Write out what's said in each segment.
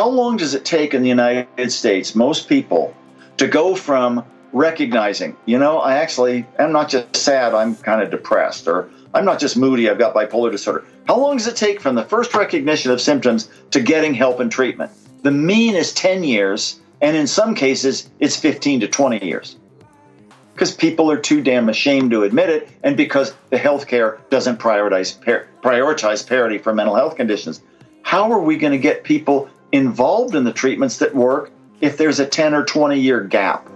how long does it take in the United States, most people, to go from recognizing, you know, I actually am not just sad, I'm kind of depressed, or I'm not just moody, I've got bipolar disorder. How long does it take from the first recognition of symptoms to getting help and treatment? The mean is 10 years, and in some cases, it's 15 to 20 years. Because people are too damn ashamed to admit it, and because the healthcare doesn't prioritize, prioritize parity for mental health conditions. How are we going to get people involved in the treatments that work if there's a 10 or 20 year gap?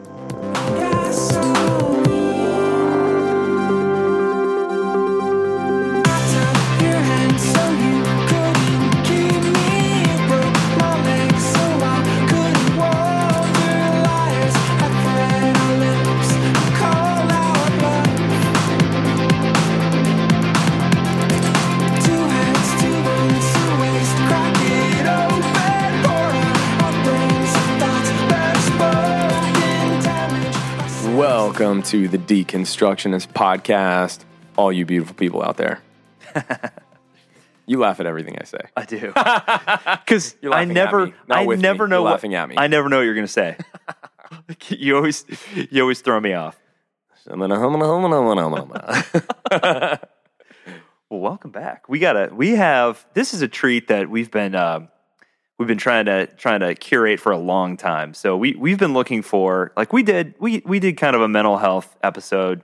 To the Deconstructionist podcast, all you beautiful people out there. you laugh at everything I say. I do. Because I never, I never me. know You're what, laughing at me. I never know what you're going to say. you always, you always throw me off. Well, welcome back. We got a, we have. This is a treat that we've been, um, we've been trying to trying to curate for a long time. So we we've been looking for, like we did, we we did kind of a mental health episode,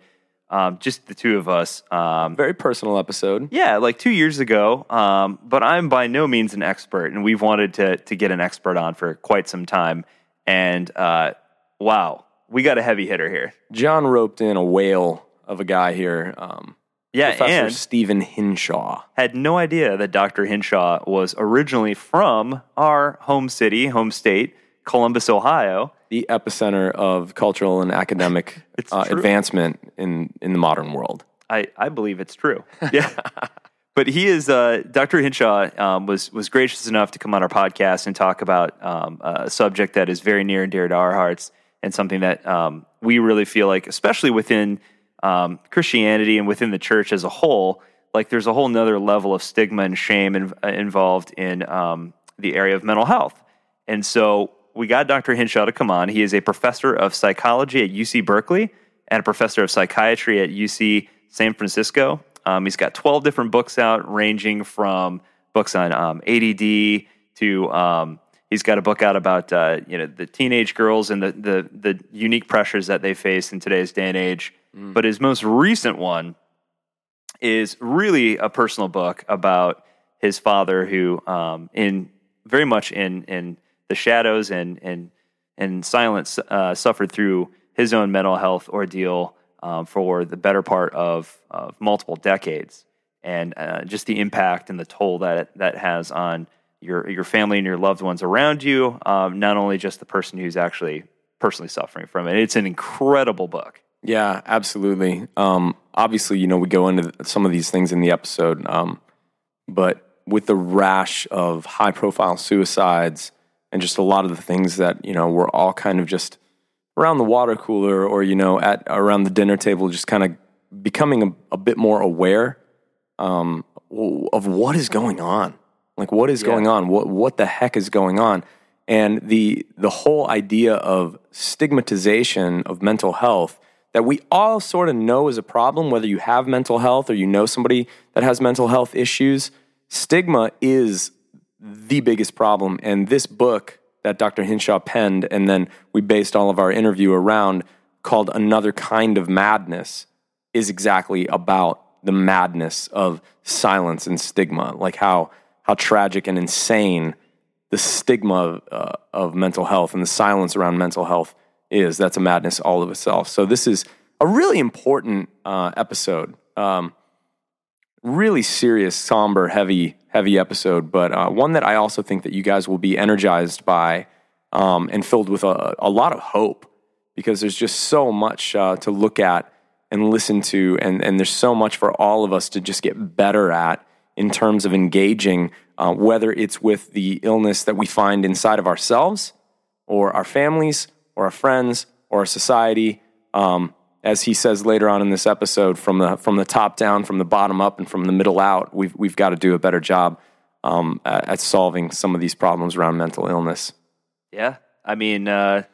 um, just the two of us. Um, Very personal episode. Yeah, like two years ago. Um, but I'm by no means an expert, and we've wanted to to get an expert on for quite some time. And uh, wow, we got a heavy hitter here. John roped in a whale of a guy here, um, Yeah, Professor and Stephen Hinshaw. had no idea that Dr. Hinshaw was originally from our home city, home state, Columbus, Ohio. the epicenter of cultural and academic uh, advancement in, in the modern world. I, I believe it's true. Yeah. but he is, uh, Dr. Hinshaw um, was, was gracious enough to come on our podcast and talk about um, a subject that is very near and dear to our hearts and something that um, we really feel like, especially within um, Christianity and within the church as a whole, like there's a whole nother level of stigma and shame in, uh, involved in um, the area of mental health. And so we got Dr. Hinshaw to come on. He is a professor of psychology at UC Berkeley and a professor of psychiatry at UC San Francisco. Um, he's got 12 different books out, ranging from books on um, ADD to um, he's got a book out about uh, you know the teenage girls and the, the the unique pressures that they face in today's day and age. But his most recent one is really a personal book about his father, who um, in very much in in the shadows and and and silence uh, suffered through his own mental health ordeal um, for the better part of, of multiple decades, and uh, just the impact and the toll that it, that has on your your family and your loved ones around you. Um, not only just the person who's actually personally suffering from it. It's an incredible book. Yeah, absolutely. Um, obviously, you know, we go into some of these things in the episode, um, but with the rash of high profile suicides and just a lot of the things that, you know, we're all kind of just around the water cooler or, you know, at around the dinner table, just kind of becoming a, a bit more aware um, of what is going on. Like, what is going on? What, what the heck is going on? And the, the whole idea of stigmatization of mental health that we all sort of know is a problem, whether you have mental health or you know somebody that has mental health issues. Stigma is the biggest problem. And this book that Dr. Hinshaw penned, and then we based all of our interview around, called Another Kind of Madness, is exactly about the madness of silence and stigma, like how, how tragic and insane the stigma of, uh, of mental health and the silence around mental health is. That's a madness all of itself. So this is a really important uh, episode. Um, really serious, somber, heavy, heavy episode, but uh, one that I also think that you guys will be energized by um, and filled with a, a lot of hope because there's just so much uh, to look at and listen to, and, and there's so much for all of us to just get better at in terms of engaging, uh, whether it's with the illness that we find inside of ourselves or our families or our friends or our society. Um, as he says later on in this episode, from the from the top down, from the bottom up, and from the middle out, we've we've got to do a better job um, at, at solving some of these problems around mental illness. Yeah. I mean, uh,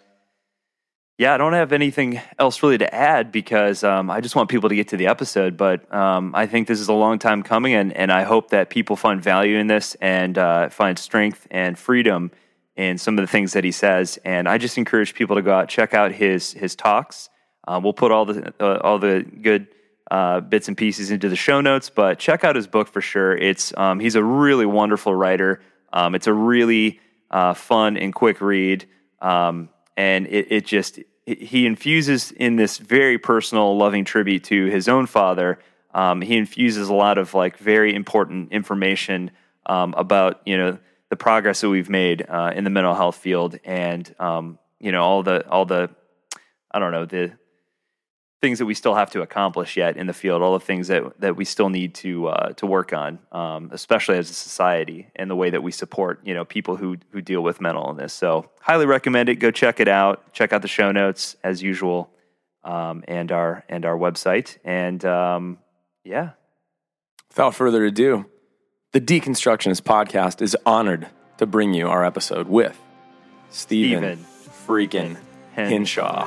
yeah, I don't have anything else really to add because um, I just want people to get to the episode. But um, I think this is a long time coming, and, and I hope that people find value in this and uh, find strength and freedom in some of the things that he says. And I just encourage people to go out check out his his talks. Uh, we'll put all the uh, all the good uh, bits and pieces into the show notes, but check out his book for sure. It's um, he's a really wonderful writer. Um, it's a really uh, fun and quick read. Um, and it, it just he infuses in this very personal, loving tribute to his own father. Um, he infuses a lot of like very important information um, about you know the progress that we've made uh, in the mental health field, and um, you know all the all the I don't know the things that we still have to accomplish yet in the field, all the things that, that we still need to uh, to work on, um, especially as a society and the way that we support you know people who who deal with mental illness. So highly recommend it. Go check it out. Check out the show notes as usual, um, and our and our website. And um, yeah, without further ado, the Deconstructionist podcast is honored to bring you our episode with Stephen, Stephen freaking Hinshaw.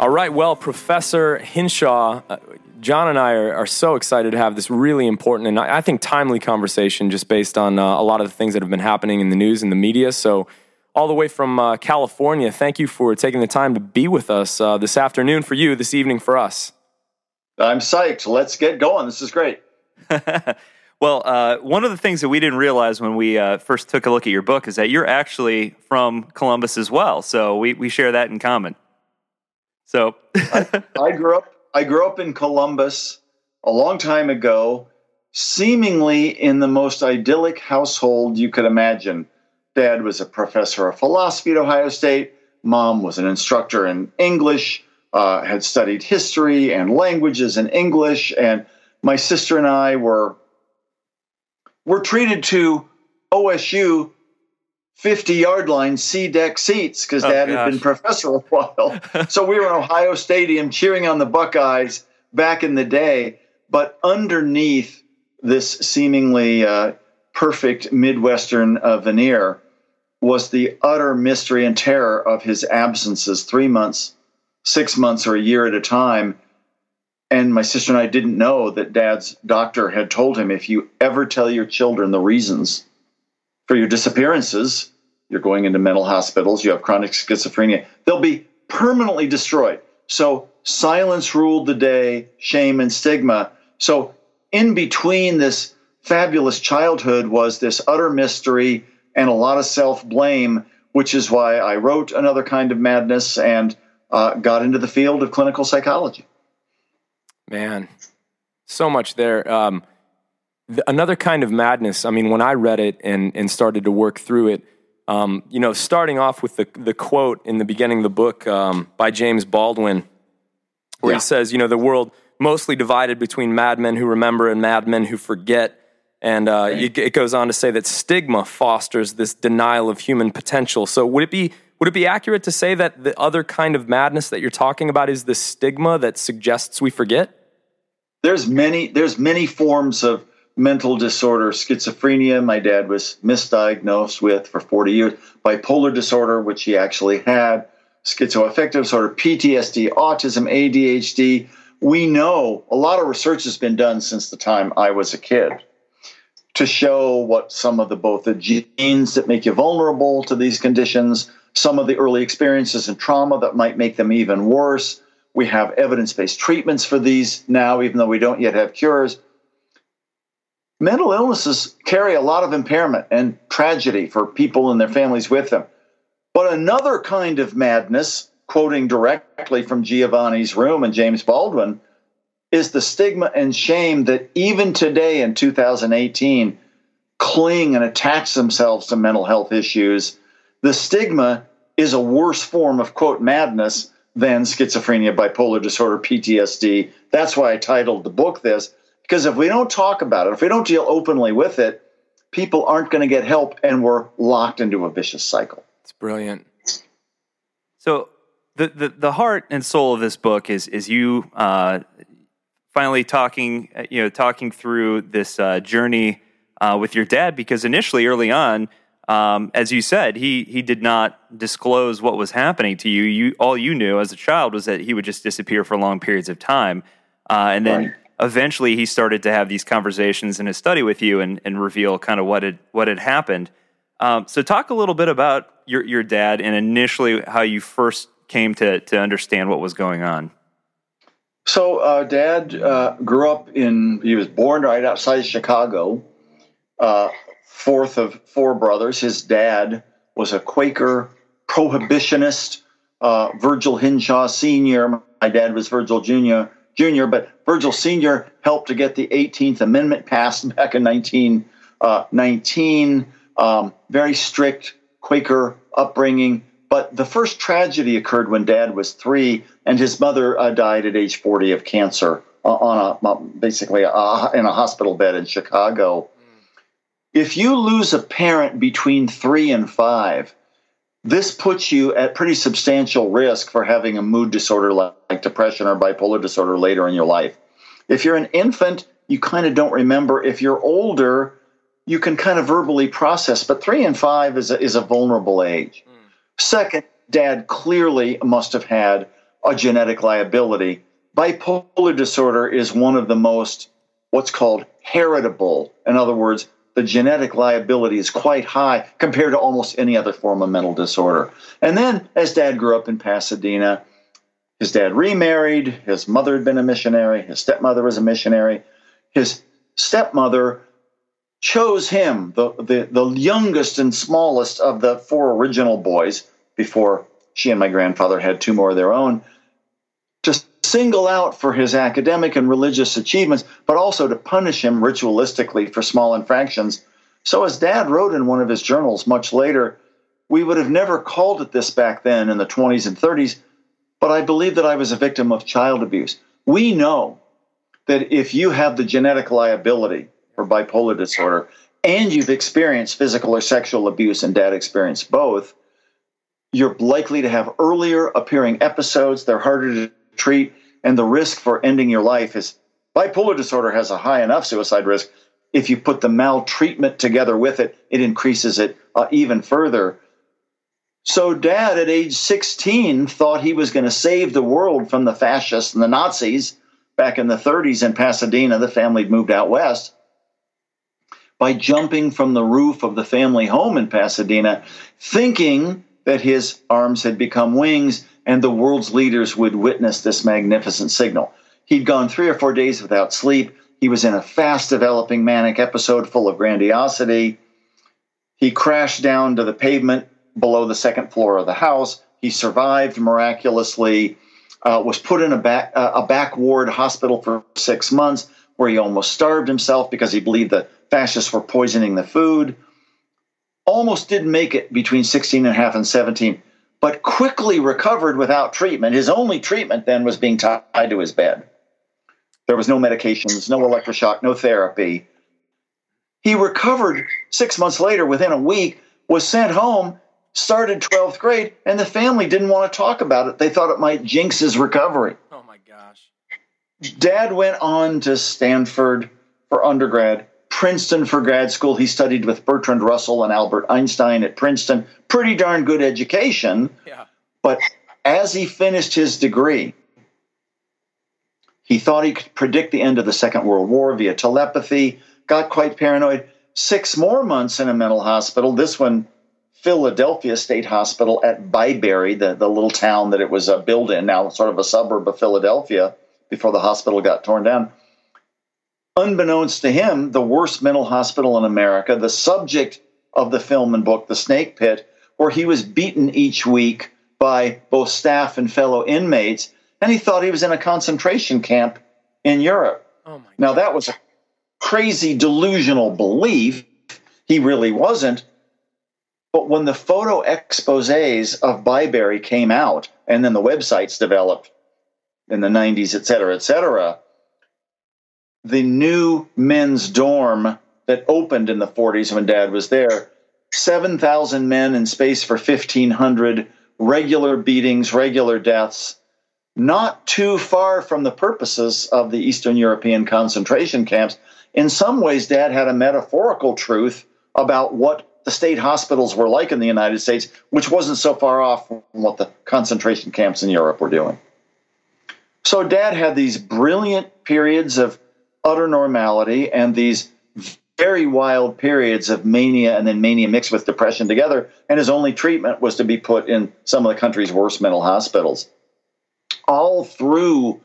All right, well, Professor Hinshaw, uh, John and I are, are, so excited to have this really important and I, I think timely conversation just based on uh, a lot of the things that have been happening in the news and the media. So, all the way from uh, California, thank you for taking the time to be with us uh, this afternoon for you, this evening for us. I'm psyched. Let's get going. This is great. well, uh, one of the things that we didn't realize when we uh, first took a look at your book is that you're actually from Columbus as well. So, we, we share that in common. So I, I grew up. I grew up in Columbus a long time ago, seemingly in the most idyllic household you could imagine. Dad was a professor of philosophy at Ohio State. Mom was an instructor in English, uh, had studied history and languages in English, and my sister and I were were treated to OSU 50 yard line C deck seats because oh, dad gosh. had been professor a while. so we were in Ohio Stadium cheering on the Buckeyes back in the day. But underneath this seemingly uh, perfect Midwestern uh, veneer was the utter mystery and terror of his absences three months, six months, or a year at a time. And my sister and I didn't know that dad's doctor had told him if you ever tell your children the reasons for your disappearances, you're going into mental hospitals, you have chronic schizophrenia, they'll be permanently destroyed. So silence ruled the day, shame and stigma. So in between this fabulous childhood was this utter mystery and a lot of self blame, which is why I wrote Another Kind of Madness and uh, got into the field of clinical psychology. Man, so much there. Um, another kind of madness. I mean, when I read it and, and started to work through it, um, you know, starting off with the, the quote in the beginning of the book um, by James Baldwin, where yeah. he says, you know, the world mostly divided between madmen who remember and madmen who forget. And uh, right. it goes on to say that stigma fosters this denial of human potential. So would it be would it be accurate to say that the other kind of madness that you're talking about is the stigma that suggests we forget? There's many there's many forms of mental disorder, schizophrenia, my dad was misdiagnosed with for 40 years, bipolar disorder, which he actually had, schizoaffective disorder, PTSD, autism, ADHD. We know a lot of research has been done since the time I was a kid to show what some of the both the genes that make you vulnerable to these conditions, some of the early experiences and trauma that might make them even worse. We have evidence based treatments for these now, even though we don't yet have cures mental illnesses carry a lot of impairment and tragedy for people and their families with them. But another kind of madness, quoting directly from Giovanni's Room and James Baldwin, is the stigma and shame that even today in 2018 cling and attach themselves to mental health issues. The stigma is a worse form of quote madness than schizophrenia, bipolar disorder, PTSD, That's why I titled the book this, because if we don't talk about it, if we don't deal openly with it, people aren't going to get help and we're locked into a vicious cycle. It's brilliant. So the, the, the heart and soul of this book is is you uh, finally talking you know talking through this uh, journey uh, with your dad because initially early on um, as you said he he did not disclose what was happening to you you all you knew as a child was that he would just disappear for long periods of time uh, and then right. Eventually he started to have these conversations in his study with you and, and reveal kind of what had what had happened um, so talk a little bit about your your dad and initially how you first came to to understand what was going on. So, uh, Dad uh, grew up in. He was born right outside of Chicago, uh, fourth of four brothers. His dad was a Quaker prohibitionist. Uh, Virgil Hinshaw Sr. My dad was Virgil Jr. Jr. But Virgil Sr. helped to get the 18th Amendment passed back in 1919. Uh, um, very strict Quaker upbringing. But the first tragedy occurred when dad was three, and his mother uh, died at age 40 of cancer on a basically a, in a hospital bed in Chicago. If you lose a parent between three and five, this puts you at pretty substantial risk for having a mood disorder like, depression or bipolar disorder later in your life. If you're an infant, you kind of don't remember. If you're older, you can kind of verbally process, but three and five is a, is a vulnerable age. Mm. Second, dad clearly must have had a genetic liability. Bipolar disorder is one of the most, what's called heritable. In other words, the genetic liability is quite high compared to almost any other form of mental disorder. And then, as dad grew up in Pasadena, his dad remarried, his mother had been a missionary, his stepmother was a missionary. His stepmother chose him, the, the, the youngest and smallest of the four original boys, before she and my grandfather had two more of their own, to single out for his academic and religious achievements, but also to punish him ritualistically for small infractions. So, as dad wrote in one of his journals much later, we would have never called it this back then in the 20s and 30s, but I believe that I was a victim of child abuse. We know that if you have the genetic liability for bipolar disorder, and you've experienced physical or sexual abuse, and dad experienced both, you're likely to have earlier appearing episodes. They're harder to treat, and the risk for ending your life is bipolar disorder has a high enough suicide risk. If you put the maltreatment together with it, it increases it uh, even further. So, dad at age 16 thought he was going to save the world from the fascists and the Nazis back in the 30s in Pasadena. The family moved out west by jumping from the roof of the family home in Pasadena, thinking that his arms had become wings and the world's leaders would witness this magnificent signal. He'd gone three or four days without sleep. He was in a fast developing manic episode full of grandiosity. He crashed down to the pavement below the second floor of the house. He survived miraculously, uh, was put in a back, uh, a back ward hospital for six months where he almost starved himself because he believed the fascists were poisoning the food. Almost didn't make it between 16 and a half and 17, but quickly recovered without treatment. His only treatment then was being tied to his bed. There was no medications, no electroshock, no therapy. He recovered six months later, within a week, was sent home, started 12th grade, and the family didn't want to talk about it. They thought it might jinx his recovery. Oh my gosh. Dad went on to Stanford for undergrad, Princeton for grad school. He studied with Bertrand Russell and Albert Einstein at Princeton. Pretty darn good education. Yeah. But as he finished his degree, he thought he could predict the end of the Second World War via telepathy, got quite paranoid. Six more months in a mental hospital, this one, Philadelphia State Hospital at Byberry, the, the little town that it was uh, built in, now sort of a suburb of Philadelphia before the hospital got torn down unbeknownst to him, the worst mental hospital in America, the subject of the film and book, The Snake Pit, where he was beaten each week by both staff and fellow inmates, and he thought he was in a concentration camp in Europe. Oh now, that was a crazy delusional belief. He really wasn't. But when the photo exposes of Byberry came out and then the websites developed, in the 90s, et cetera, et cetera, the new men's dorm that opened in the 40s when dad was there 7,000 men in space for 1,500, regular beatings, regular deaths, not too far from the purposes of the Eastern European concentration camps. In some ways, dad had a metaphorical truth about what the state hospitals were like in the United States, which wasn't so far off from what the concentration camps in Europe were doing. So, dad had these brilliant periods of utter normality and these very wild periods of mania and then mania mixed with depression together. And his only treatment was to be put in some of the country's worst mental hospitals. All through,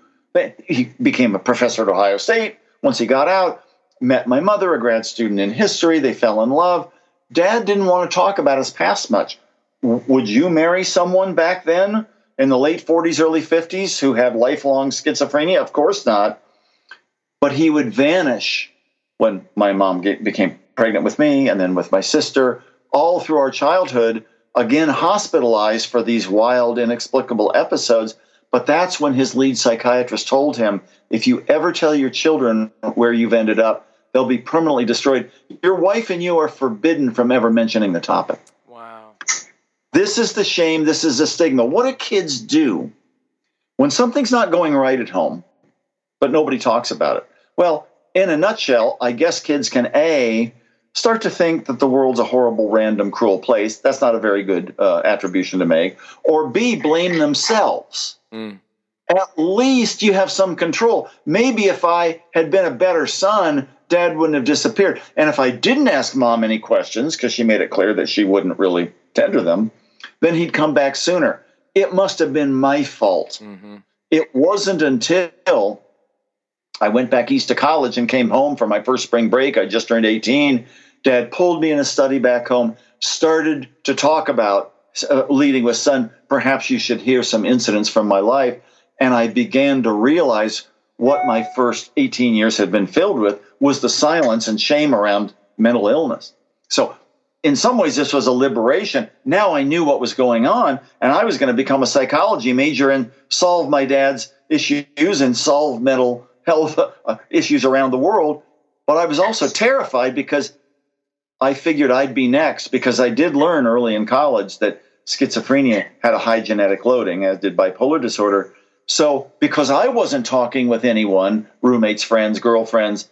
he became a professor at Ohio State. Once he got out, met my mother, a grad student in history. They fell in love. Dad didn't want to talk about his past much. Would you marry someone back then in the late 40s, early 50s who had lifelong schizophrenia? Of course not. But he would vanish when my mom get, became pregnant with me and then with my sister, all through our childhood, again hospitalized for these wild, inexplicable episodes. But that's when his lead psychiatrist told him if you ever tell your children where you've ended up, they'll be permanently destroyed. Your wife and you are forbidden from ever mentioning the topic. Wow. This is the shame. This is the stigma. What do kids do when something's not going right at home, but nobody talks about it? Well, in a nutshell, I guess kids can A, start to think that the world's a horrible, random, cruel place. That's not a very good uh, attribution to make. Or B, blame themselves. Mm. At least you have some control. Maybe if I had been a better son, dad wouldn't have disappeared. And if I didn't ask mom any questions, because she made it clear that she wouldn't really tender them, then he'd come back sooner. It must have been my fault. Mm-hmm. It wasn't until I went back east to college and came home for my first spring break. I just turned 18. Dad pulled me in a study back home, started to talk about uh, leading with son. Perhaps you should hear some incidents from my life. And I began to realize what my first 18 years had been filled with was the silence and shame around mental illness. So, in some ways, this was a liberation. Now I knew what was going on, and I was going to become a psychology major and solve my dad's issues and solve mental health uh, issues around the world. But I was also terrified because I figured I'd be next because I did learn early in college that schizophrenia had a high genetic loading, as did bipolar disorder. So, because I wasn't talking with anyone, roommates, friends, girlfriends,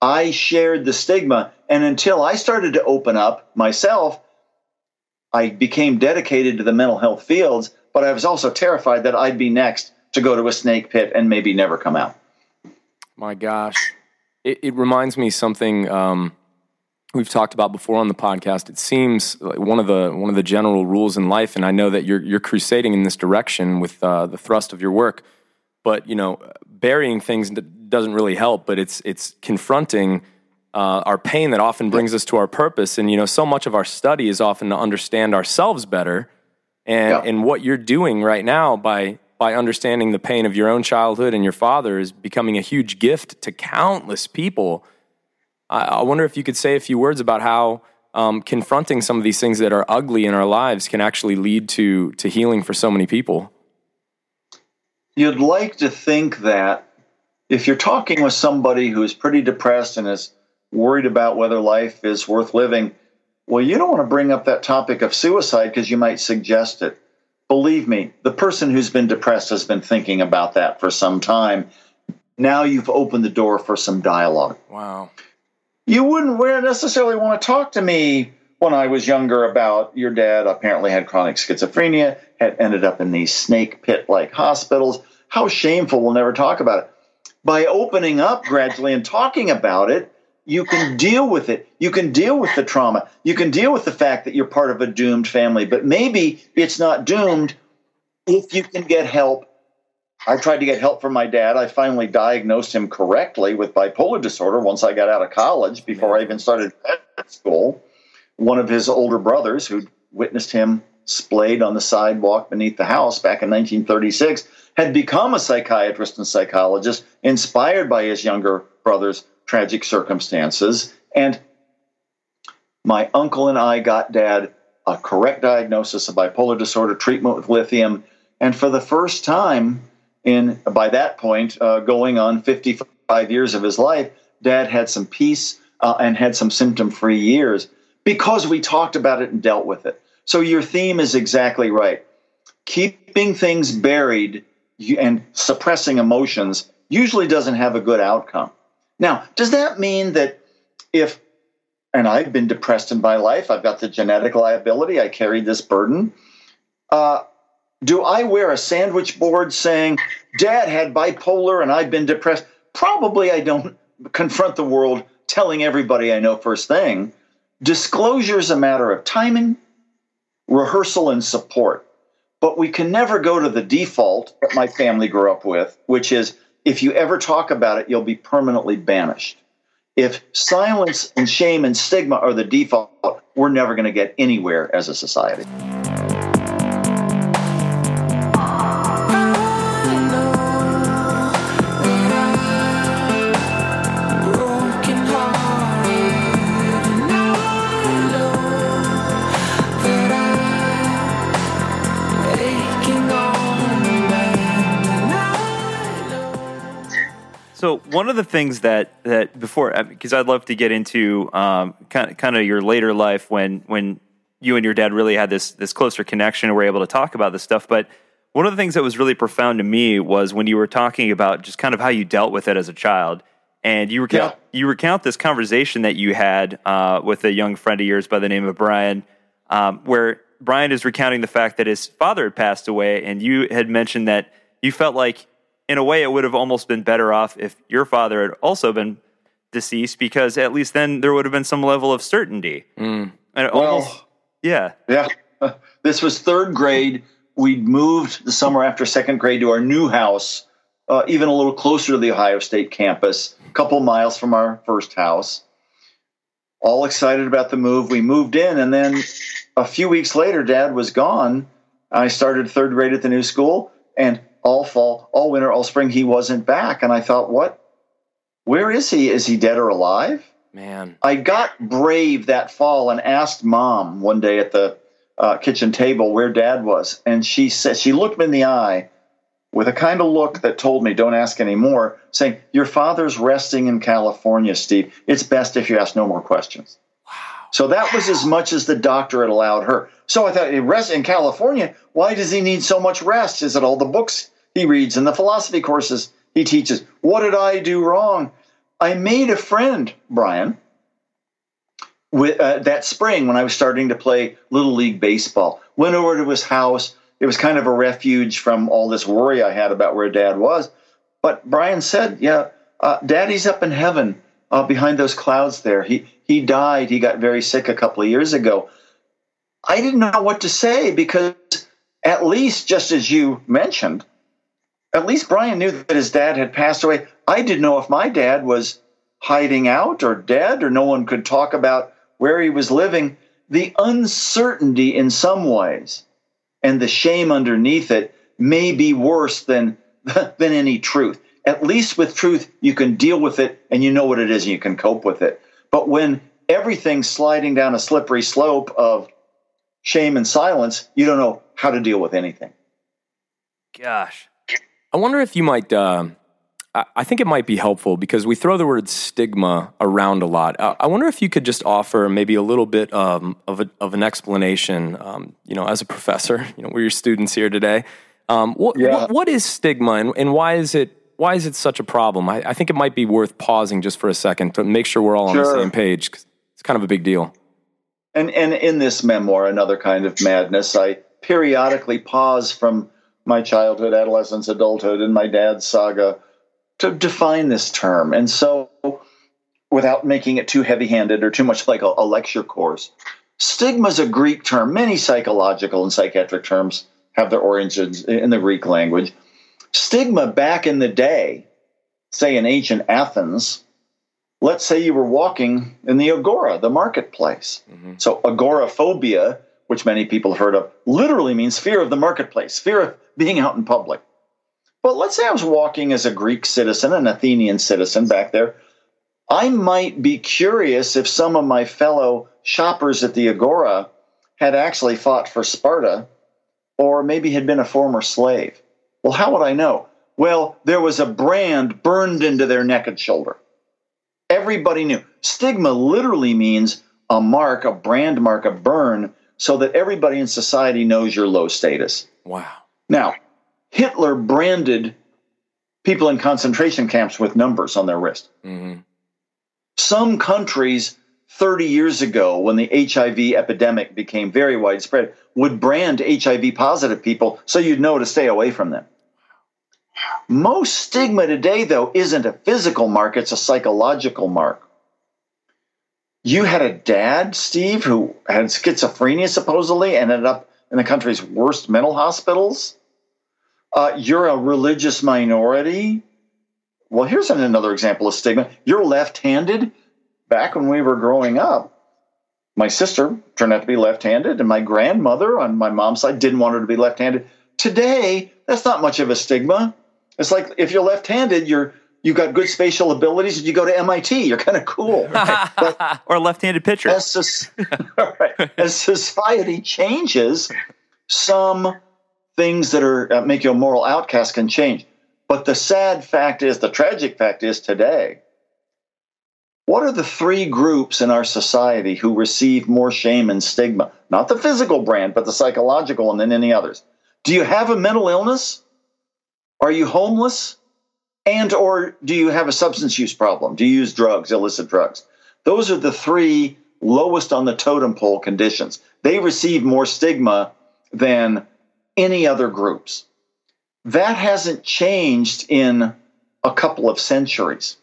I shared the stigma. And until I started to open up myself, I became dedicated to the mental health fields, but I was also terrified that I'd be next to go to a snake pit and maybe never come out. My gosh, it, it reminds me something um, we've talked about before on the podcast. It seems like one of the one of the general rules in life, and I know that you're you're crusading in this direction with uh, the thrust of your work. But you know, burying things doesn't really help. But it's it's confronting. Uh, our pain that often brings us to our purpose. And you know, so much of our study is often to understand ourselves better. And yeah. and what you're doing right now by by understanding the pain of your own childhood and your father is becoming a huge gift to countless people. I, I wonder if you could say a few words about how um, confronting some of these things that are ugly in our lives can actually lead to to healing for so many people. You'd like to think that if you're talking with somebody who is pretty depressed and is worried about whether life is worth living, well, you don't want to bring up that topic of suicide because you might suggest it believe me, the person who's been depressed has been thinking about that for some time. Now you've opened the door for some dialogue. Wow. You wouldn't necessarily want to talk to me when I was younger about your dad apparently had chronic schizophrenia, had ended up in these snake pit like hospitals. How shameful, we'll never talk about it. By opening up gradually and talking about it, you can deal with it. You can deal with the trauma. You can deal with the fact that you're part of a doomed family, but maybe it's not doomed if you can get help. I tried to get help from my dad. I finally diagnosed him correctly with bipolar disorder once I got out of college before I even started school. One of his older brothers, who'd witnessed him splayed on the sidewalk beneath the house back in 1936, had become a psychiatrist and psychologist inspired by his younger brother's tragic circumstances. And my uncle and I got dad a correct diagnosis of bipolar disorder, treatment with lithium. And for the first time, in by that point, uh, going on 55 years of his life, dad had some peace uh, and had some symptom free years because we talked about it and dealt with it. So your theme is exactly right. Keeping things buried and suppressing emotions usually doesn't have a good outcome. Now, does that mean that if, and I've been depressed in my life, I've got the genetic liability, I carried this burden. Uh, do I wear a sandwich board saying, Dad had bipolar and I've been depressed? Probably I don't confront the world telling everybody I know first thing. Disclosure is a matter of timing, rehearsal, and support. But we can never go to the default that my family grew up with, which is if you ever talk about it, you'll be permanently banished. If silence and shame and stigma are the default, we're never going to get anywhere as a society. One of the things that that before because I'd love to get into um, kind of, kind of your later life when when you and your dad really had this this closer connection and were able to talk about this stuff. But one of the things that was really profound to me was when you were talking about just kind of how you dealt with it as a child, and you recount yeah. you recount this conversation that you had uh, with a young friend of yours by the name of Brian, um, where Brian is recounting the fact that his father had passed away, and you had mentioned that you felt like in a way, it would have almost been better off if your father had also been deceased, because at least then there would have been some level of certainty. Mm. And well, almost, yeah, yeah. This was third grade. We'd moved the summer after second grade to our new house, uh, even a little closer to the Ohio State campus, a couple miles from our first house. All excited about the move. We moved in, and then a few weeks later, Dad was gone. I started third grade at the new school, and all fall, all winter, all spring, he wasn't back. And I thought, what? Where is he? Is he dead or alive? Man. I got brave that fall and asked mom one day at the uh, kitchen table where dad was. And she said, she looked me in the eye with a kind of look that told me, don't ask anymore, saying, Your father's resting in California, Steve. It's best if you ask no more questions. Wow. So that was as much as the doctor had allowed her. So I thought, he rests in California. Why does he need so much rest? Is it all the books he reads in the philosophy courses he teaches? What did I do wrong? I made a friend, Brian, with, uh, that spring when I was starting to play Little League Baseball. Went over to his house. It was kind of a refuge from all this worry I had about where dad was. But Brian said, Yeah, uh, daddy's up in heaven uh, behind those clouds there. He, he died. He got very sick a couple of years ago. I didn't know what to say because, at least, just as you mentioned, at least Brian knew that his dad had passed away. I didn't know if my dad was hiding out or dead or no one could talk about where he was living. The uncertainty in some ways and the shame underneath it may be worse than, than any truth. At least with truth, you can deal with it and you know what it is and you can cope with it. But when everything's sliding down a slippery slope of shame and silence, you don't know how to deal with anything. Gosh. I wonder if you might. Uh, I think it might be helpful because we throw the word stigma around a lot. I wonder if you could just offer maybe a little bit um, of, a, of an explanation. Um, you know, as a professor, you know, we're your students here today. Um, what, yeah. what, what is stigma and, and, why is it why is it such a problem? I, I, think it might be worth pausing just for a second to make sure we're all on the same page. Cause it's kind of a big deal. And and in this memoir, another kind of madness, I periodically pause from my childhood, adolescence, adulthood, and my dad's saga to define this term. And so, without making it too heavy-handed or too much like a, a lecture course, stigma is a Greek term. Many psychological and psychiatric terms have their origins in the Greek language. Stigma back in the day, say in ancient Athens, let's say you were walking in the agora, the marketplace. Mm-hmm. So agoraphobia, which many people have heard of, literally means fear of the marketplace, fear of being out in public. But let's say I was walking as a Greek citizen, an Athenian citizen back there. I might be curious if some of my fellow shoppers at the agora had actually fought for Sparta or maybe had been a former slave. Well, how would I know? well, there was a brand burned into their neck and shoulder. Everybody knew. Stigma literally means a mark, a brand mark, a burn, so that everybody in society knows your low status. Wow. Now, Hitler branded people in concentration camps with numbers on their wrist. Mm-hmm. Some countries 30 years ago, when the HIV epidemic became very widespread, would brand HIV positive people so you'd know to stay away from them. Most stigma today, though, isn't a physical mark, it's a psychological mark. You had a dad, Steve, who had schizophrenia supposedly and ended up in the country's worst mental hospitals. Uh, you're a religious minority. Well, here's an, another example of stigma. You're left handed. Back when we were growing up, my sister turned out to be left handed, and my grandmother on my mom's side didn't want her to be left handed. Today, that's not much of a stigma. It's like if you're left-handed, you're you've got good spatial abilities, and you go to MIT. You're kind of cool. But or a left-handed pitcher. As, right, as society changes, some things that are uh, make you a moral outcast can change. But the sad fact is, the tragic fact is today. What are the three groups in our society who receive more shame and stigma? Not the physical brand, but the psychological and then any others. Do you have a mental illness? Are you homeless? And or do you have a substance use problem? Do you use drugs, illicit drugs? Those are the three lowest on the totem pole conditions. They receive more stigma than any other groups. That hasn't changed in a couple of centuries.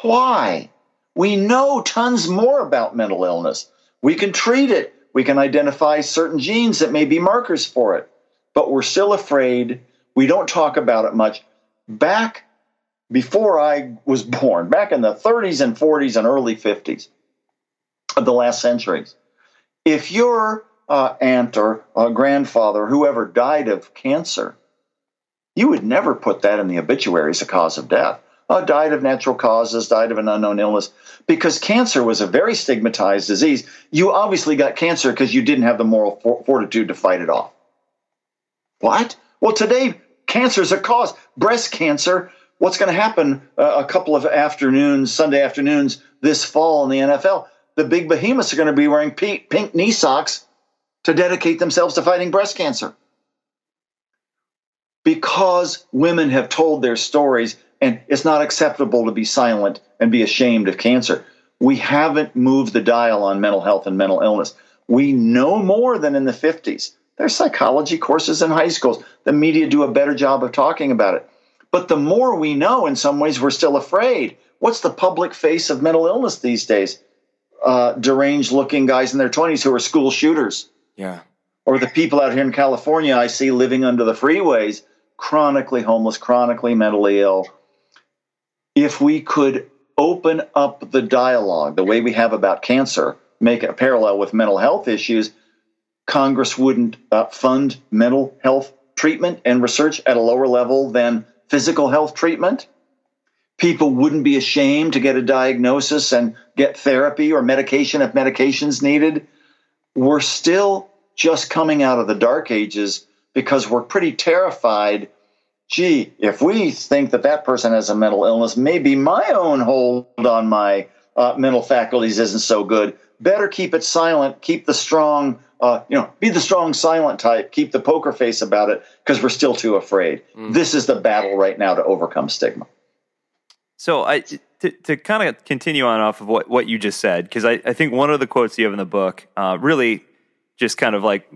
Why? We know tons more about mental illness. We can treat it. We can identify certain genes that may be markers for it. But we're still afraid we don't talk about it much. Back before I was born, back in the 30s and 40s and early 50s of the last centuries, if your uh, aunt or uh, grandfather, whoever died of cancer, you would never put that in the obituary as a cause of death. Oh, died of natural causes, died of an unknown illness, because cancer was a very stigmatized disease. You obviously got cancer because you didn't have the moral for- fortitude to fight it off. What? Well, today, cancer is a cause. Breast cancer, what's going to happen uh, a couple of afternoons, Sunday afternoons this fall in the NFL? The big behemoths are going to be wearing pink, pink knee socks to dedicate themselves to fighting breast cancer. Because women have told their stories, and it's not acceptable to be silent and be ashamed of cancer. We haven't moved the dial on mental health and mental illness. We know more than in the 50s. There's psychology courses in high schools. The media do a better job of talking about it. But the more we know, in some ways, we're still afraid. What's the public face of mental illness these days? Uh, deranged looking guys in their 20s who are school shooters. Yeah. Or the people out here in California I see living under the freeways, chronically homeless, chronically mentally ill. If we could open up the dialogue the way we have about cancer, make a parallel with mental health issues, Congress wouldn't uh, fund mental health treatment and research at a lower level than physical health treatment. People wouldn't be ashamed to get a diagnosis and get therapy or medication if medication's needed. We're still just coming out of the dark ages because we're pretty terrified. Gee, if we think that that person has a mental illness, maybe my own hold on my uh, mental faculties isn't so good. Better keep it silent, keep the strong uh, you know, be the strong silent type, keep the poker face about it because we're still too afraid. Mm. This is the battle right now to overcome stigma. So I to, to kind of continue on off of what, what you just said, because I, I think one of the quotes you have in the book uh, really just kind of like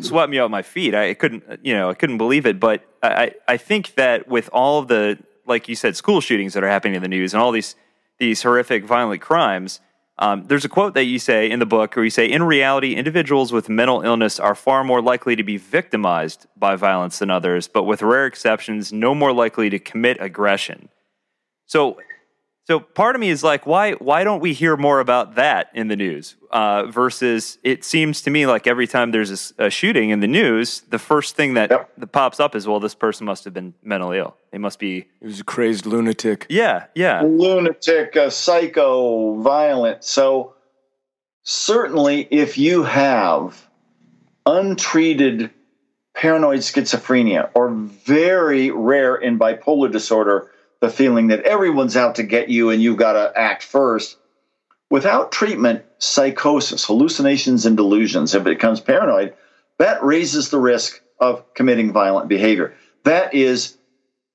swept me off my feet. I couldn't, you know, I couldn't believe it. But I, I think that with all of the, like you said, school shootings that are happening in the news and all these these horrific violent crimes, um, there's a quote that you say in the book where you say, In reality, individuals with mental illness are far more likely to be victimized by violence than others, but with rare exceptions, no more likely to commit aggression. So so part of me is like, why why don't we hear more about that in the news? Uh, versus, it seems to me like every time there's a, a shooting in the news, the first thing that, yep. that pops up is, well, this person must have been mentally ill. They must be. He was a crazed lunatic. Yeah, yeah, lunatic, uh, psycho, violent. So certainly, if you have untreated paranoid schizophrenia or very rare in bipolar disorder, the feeling that everyone's out to get you and you've got to act first. Without treatment, psychosis, hallucinations, and delusions, if it becomes paranoid, that raises the risk of committing violent behavior. That is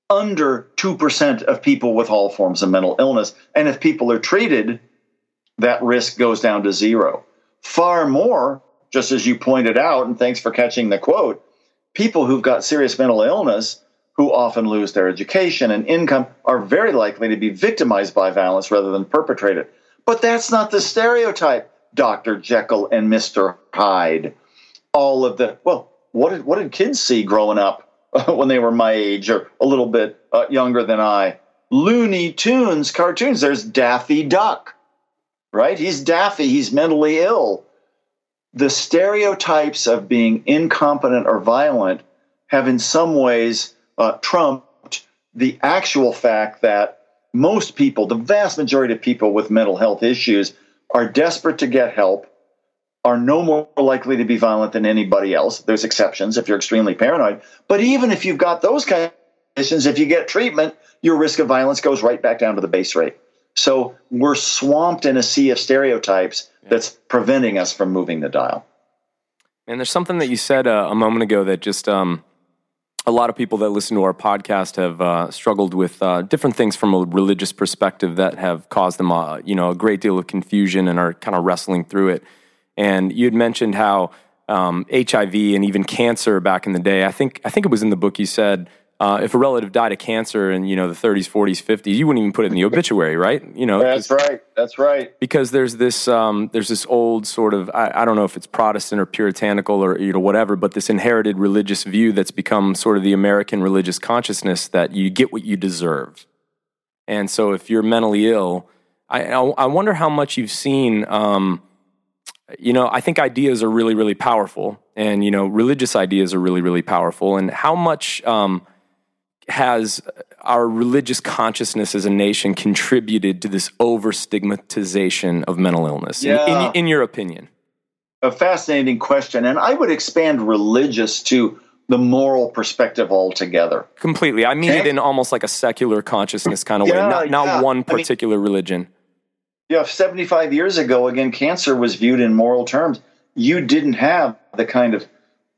under 2% of people with all forms of mental illness. And if people are treated, that risk goes down to zero. Far more, just as you pointed out, and thanks for catching the quote, people who've got serious mental illness who often lose their education and income are very likely to be victimized by violence rather than perpetrate it. But that's not the stereotype, Dr. Jekyll and Mr. Hyde. All of the, well, what did, what did kids see growing up when they were my age or a little bit uh, younger than I? Looney Tunes cartoons. There's Daffy Duck, right? He's Daffy, he's mentally ill. The stereotypes of being incompetent or violent have, in some ways, uh, trumped the actual fact that most people, the vast majority of people with mental health issues, are desperate to get help, are no more likely to be violent than anybody else. There's exceptions if you're extremely paranoid. But even if you've got those kind of conditions, if you get treatment, your risk of violence goes right back down to the base rate. So we're swamped in a sea of stereotypes that's preventing us from moving the dial. And there's something that you said uh, a moment ago that just um, a lot of people that listen to our podcast have uh, struggled with uh, different things from a religious perspective that have caused them, uh, you know, a great deal of confusion and are kind of wrestling through it. And you had mentioned how um, HIV and even cancer back in the day. I think I think it was in the book you said uh, if a relative died of cancer in you know the 30s, 40s, 50s, you wouldn't even put it in the obituary, right? You know, that's right. That's right. Because there's this um, there's this old sort of I, I, don't know if it's Protestant or puritanical or you know whatever, but this inherited religious view that's become sort of the American religious consciousness that you get what you deserve, and so if you're mentally ill, I I wonder how much you've seen. Um, you know, I think ideas are really really powerful, and you know, religious ideas are really really powerful, and how much. Um, has our religious consciousness as a nation contributed to this over stigmatization of mental illness? Yeah. In, in, in, your opinion? A fascinating question. And I would expand religious to the moral perspective altogether. Completely. I mean okay. it in almost like a secular consciousness kind of yeah, way, not, not yeah. one particular I mean, religion. Yeah, 75 years ago, again, cancer was viewed in moral terms. You didn't have the kind of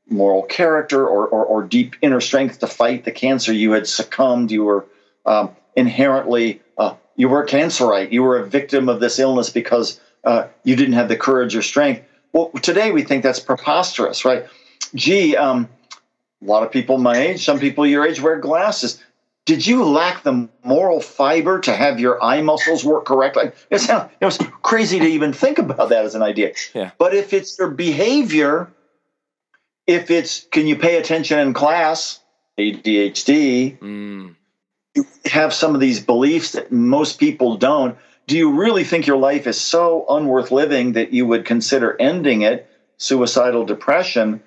moral character or, or, or, deep inner strength to fight the cancer. You had succumbed. You were um, inherently, uh, you were a cancerite. You were a victim of this illness because uh, you didn't have the courage or strength. Well, today we think that's preposterous, right? Gee, um, a lot of people my age, some people your age wear glasses. Did you lack the moral fiber to have your eye muscles work correctly? It sounds it was crazy to even think about that as an idea. Yeah. But if it's your behavior, if it's can you pay attention in class, ADHD, mm. you have some of these beliefs that most people don't. Do you really think your life is so unworth living that you would consider ending it, suicidal depression?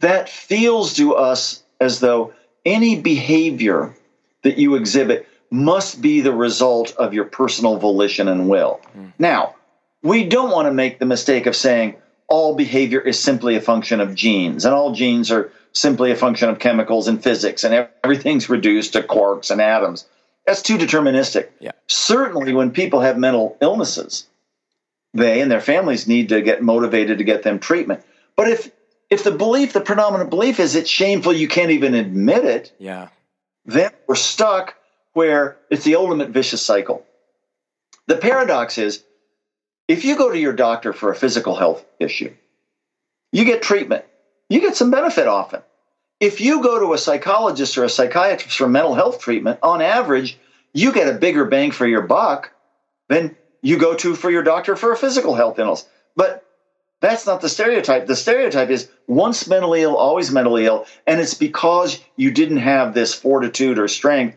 That feels to us as though any behavior that you exhibit must be the result of your personal volition and will. Mm. Now, we don't want to make the mistake of saying, all behavior is simply a function of genes, and all genes are simply a function of chemicals and physics, and everything's reduced to quarks and atoms. That's too deterministic. Yeah. Certainly, when people have mental illnesses, they and their families need to get motivated to get them treatment. But if if the belief, the predominant belief is it's shameful, you can't even admit it. Yeah. Then we're stuck where it's the ultimate vicious cycle. The paradox is if you go to your doctor for a physical health issue, you get treatment. You get some benefit often. If you go to a psychologist or a psychiatrist for mental health treatment, on average, you get a bigger bang for your buck than you go to for your doctor for a physical health illness. But that's not the stereotype. The stereotype is once mentally ill, always mentally ill. And it's because you didn't have this fortitude or strength.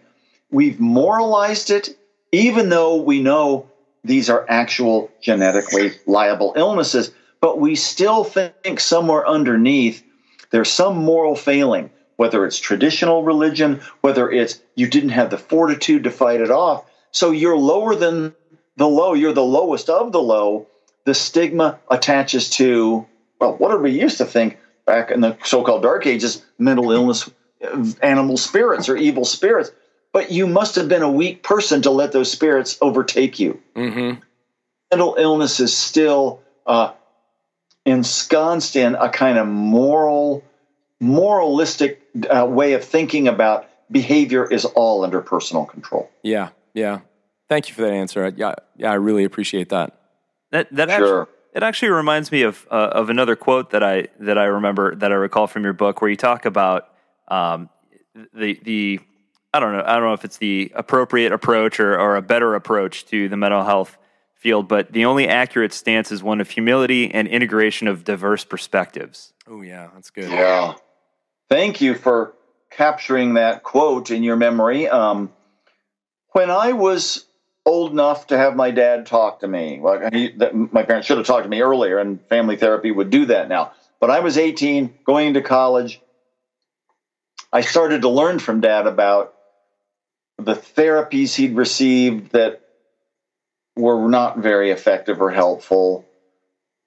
We've moralized it, even though we know these are actual genetically liable illnesses, but we still think somewhere underneath there's some moral failing, whether it's traditional religion, whether it's you didn't have the fortitude to fight it off. So you're lower than the low, you're the lowest of the low. The stigma attaches to, well, what did we used to think? back in the so-called dark ages, mental illness, uh, animal spirits or evil spirits. But you must have been a weak person to let those spirits overtake you. Mm-hmm. Mental illness is still uh, ensconced in a kind of moral, moralistic uh, way of thinking about behavior is all under personal control. Yeah, yeah. Thank you for that answer. Yeah, yeah, I really appreciate that. That that Sure. actually it actually reminds me of uh, of another quote that I that I remember that I recall from your book where you talk about um, the the I don't know I don't know if it's the appropriate approach or, or a better approach to the mental health field, but the only accurate stance is one of humility and integration of diverse perspectives. Oh yeah, that's good. Yeah. Thank you for capturing that quote in your memory. Um, when I was old enough to have my dad talk to me, like he, that my parents should have talked to me earlier, and family therapy would do that now. But I was 18, going to college. I started to learn from dad about the therapies he'd received that were not very effective or helpful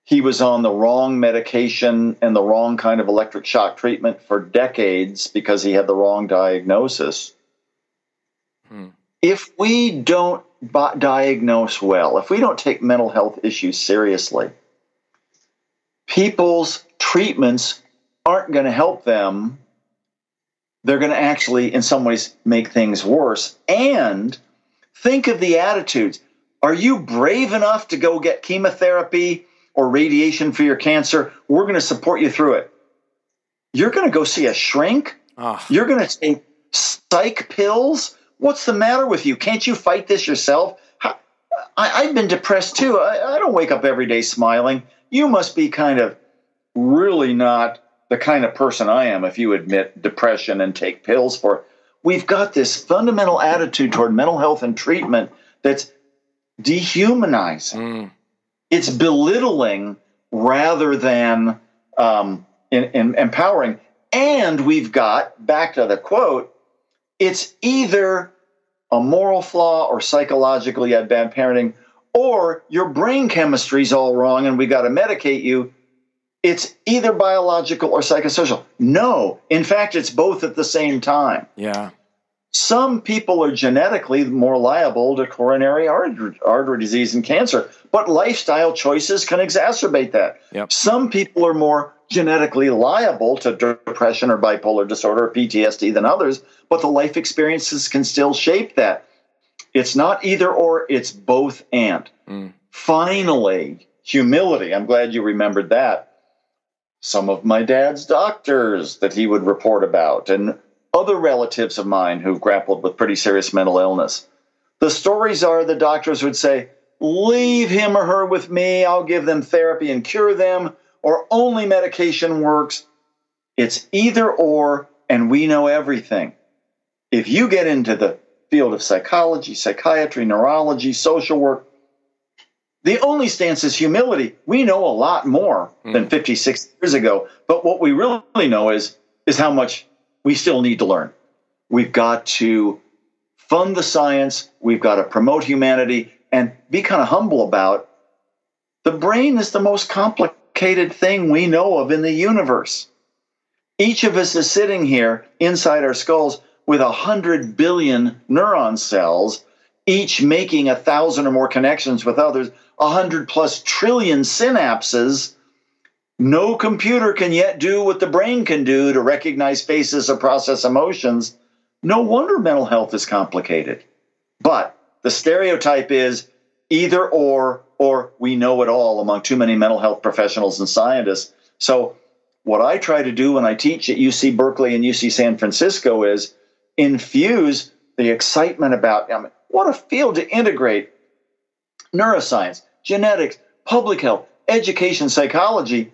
he was on the wrong medication and the wrong kind of electric shock treatment for decades because he had the wrong diagnosis. Hmm. If we don't diagnose well, if we don't take mental health issues seriously, people's treatments aren't going to help them. They're going to actually, in some ways, make things worse. And think of the attitudes. Are you brave enough to go get chemotherapy or radiation for your cancer? We're going to support you through it. You're going to go see a shrink? Ah, You're going to take psych pills? What's the matter with you? Can't you fight this yourself? I, I've been depressed too. I, I don't wake up every day smiling. You must be kind of really not the kind of person I am if you admit depression and take pills for it. We've got this fundamental attitude toward mental health and treatment that's dehumanizing mm, it's belittling rather than um, in, in empowering. And we've got back to the quote: it's either a moral flaw or psychologically you had bad parenting, or your brain chemistry's all wrong and we got to medicate you. It's either biological or psychosocial. No, in fact, it's both at the same time yeah. some people are genetically more liable to coronary artery, artery disease and cancer, but lifestyle choices can exacerbate that. Yep. Some people are more genetically liable to depression or bipolar disorder or PTSD than others, but the life experiences can still shape that. It's not either or, it's both and. Mm. Finally, humility. I'm glad you remembered that. Some of my dad's doctors that he would report about, and other relatives of mine who've grappled with pretty serious mental illness. The stories are the doctors would say, Leave him or her with me, I'll give them therapy and cure them, or only medication works. It's either or, and we know everything. If you get into the field of psychology, psychiatry, neurology, social work, the only stance is humility. We know a lot more than hmm. 56 years ago, but what we really know is, is how much we still need to learn. We've got to fund the science, we've got to promote humanity, and be kind of humble about the brain is the most complicated thing we know of in the universe. Each of us is sitting here inside our skulls with a hundred billion neuron cells, each making a thousand or more connections with others, a hundred plus trillion synapses. No computer can yet do what the brain can do to recognize faces or process emotions. No wonder mental health is complicated. But the stereotype is either or, or we know it all among too many mental health professionals and scientists. So, what I try to do when I teach at UC Berkeley and UC San Francisco is infuse the excitement about I mean, what a field to integrate neuroscience, genetics, public health, education, psychology,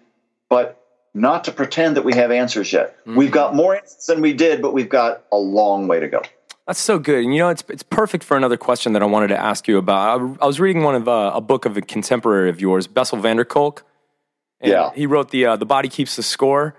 but not to pretend that we have answers yet. We've got more answers than we did, but we've got a long way to go. That's so good. And you know, it's it's perfect for another question that I wanted to ask you about. I, I was reading one of uh, a book of a contemporary of yours, Bessel van der Kolk. And Yeah. He wrote the uh, the body keeps the score,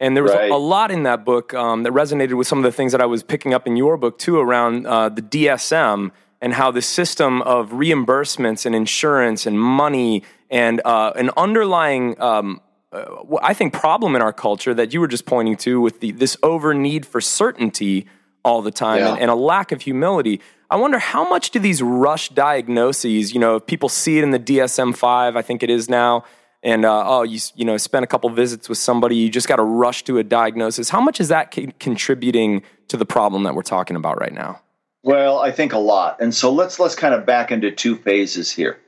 and there was Right. a, a lot in that book um, that resonated with some of the things that I was picking up in your book too around uh, the DSM and how the system of reimbursements and insurance and money and uh, an underlying um, uh, I think, problem in our culture that you were just pointing to with the, this over need for certainty all the time Yeah. and, and a lack of humility. I wonder how much do these rush diagnoses, you know, if people see it in the DSM 5, I think it is now, and uh, oh, you, you know, spend a couple visits with somebody, you just got to rush to a diagnosis. How much is that con- contributing to the problem that we're talking about right now? Well, I think a lot. And so let's let's kind of back into two phases here.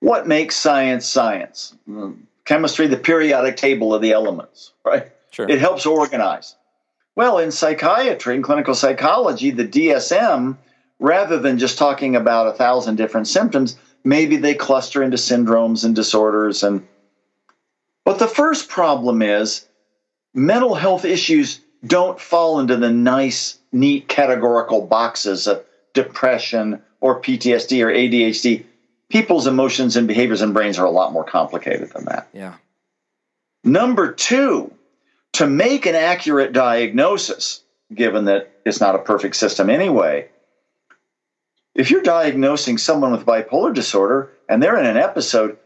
What makes science science? Mm, Chemistry, the periodic table of the elements, right? Sure. It helps organize. Well, in psychiatry and clinical psychology, the DSM, rather than just talking about a thousand different symptoms, maybe they cluster into syndromes and disorders and but the first problem is mental health issues don't fall into the nice, neat categorical boxes of depression or PTSD or ADHD. People's emotions and behaviors and brains are a lot more complicated than that. yeah. Number two, to make an accurate diagnosis, given that it's not a perfect system anyway, if you're diagnosing someone with bipolar disorder and they're in an episode,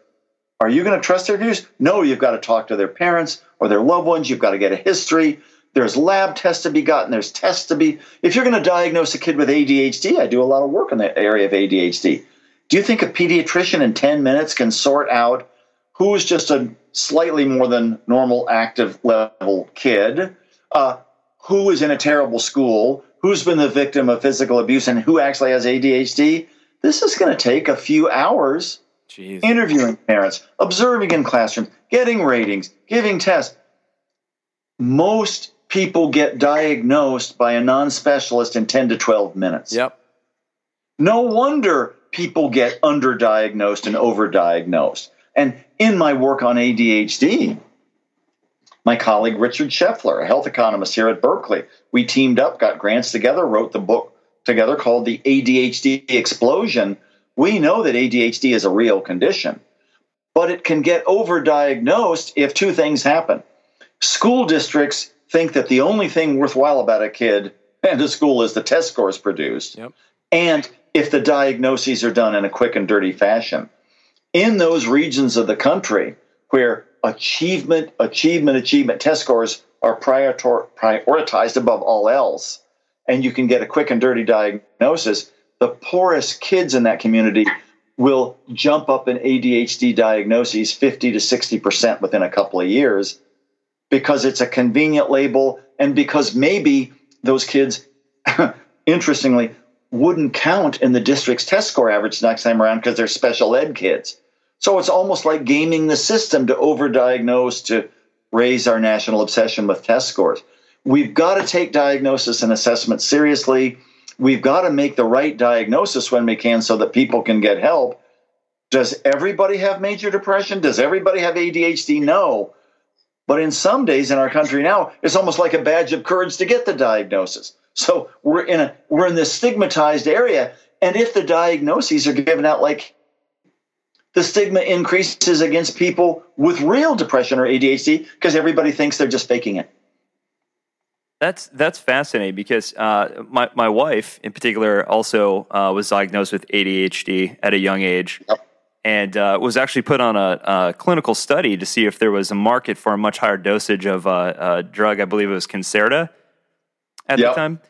are you going to trust their views? No, you've got to talk to their parents or their loved ones. You've got to get a history. There's lab tests to be gotten. There's tests to be. If you're going to diagnose a kid with ADHD, I do a lot of work in the area of ADHD. Do you think a pediatrician in 10 minutes can sort out who's just a slightly more than normal active level kid, uh, who is in a terrible school, who's been the victim of physical abuse, and who actually has ADHD? This is going to take a few hours Jeez. interviewing parents, observing in classrooms, getting ratings, giving tests. Most people get diagnosed by a non specialist in 10 to 12 minutes. Yep. No wonder people get underdiagnosed and overdiagnosed. And in my work on ADHD, my colleague Richard Scheffler, a health economist here at Berkeley, we teamed up, got grants together, wrote the book together called The ADHD Explosion. We know that ADHD is a real condition, but it can get overdiagnosed if two things happen. School districts think that the only thing worthwhile about a kid and a school is the test scores produced Yep. and if the diagnoses are done in a quick and dirty fashion. In those regions of the country where achievement, achievement, achievement test scores are prioritized above all else, and you can get a quick and dirty diagnosis, the poorest kids in that community will jump up in ADHD diagnoses 50 to 60% within a couple of years because it's a convenient label and because maybe those kids, interestingly, wouldn't count in the district's test score average next time around because they're special ed kids. So it's almost like gaming the system to overdiagnose to raise our national obsession with test scores. We've got to take diagnosis and assessment seriously. We've got to make the right diagnosis when we can so that people can get help. Does everybody have major depression? Does everybody have ADHD? No. But in some days in our country now, it's almost like a badge of courage to get the diagnosis. So we're in a we're in this stigmatized area, and if the diagnoses are given out like the stigma increases against people with real depression or ADHD because everybody thinks they're just faking it. That's that's fascinating because uh, my my wife in particular also uh, was diagnosed with ADHD at a young age, Yep. And uh, was actually put on a, a clinical study to see if there was a market for a much higher dosage of uh, a drug. I believe it was Concerta at Yep. the time,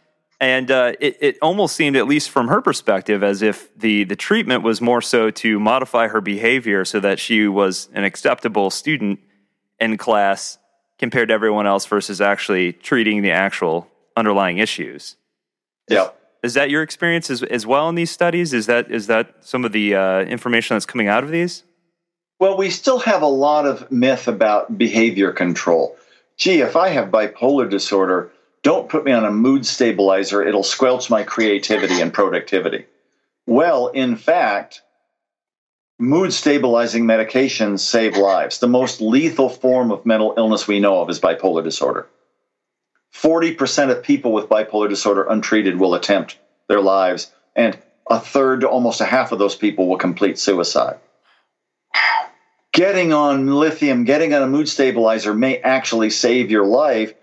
and uh, it it almost seemed, at least from her perspective, as if the the treatment was more so to modify her behavior so that she was an acceptable student in class compared to everyone else versus actually treating the actual underlying issues. Yeah. Is that your experience as, as well in these studies? Is that is that some of the uh, information that's coming out of these? Well, we still have a lot of myth about behavior control. Gee, if I have bipolar disorder, don't put me on a mood stabilizer. It'll squelch my creativity and productivity. Well, in fact, mood stabilizing medications save lives. The most lethal form of mental illness we know of is bipolar disorder. 40% of people with bipolar disorder untreated will attempt their lives, and a third to almost a half of those people will complete suicide getting on lithium, getting on a mood stabilizer may actually save your life.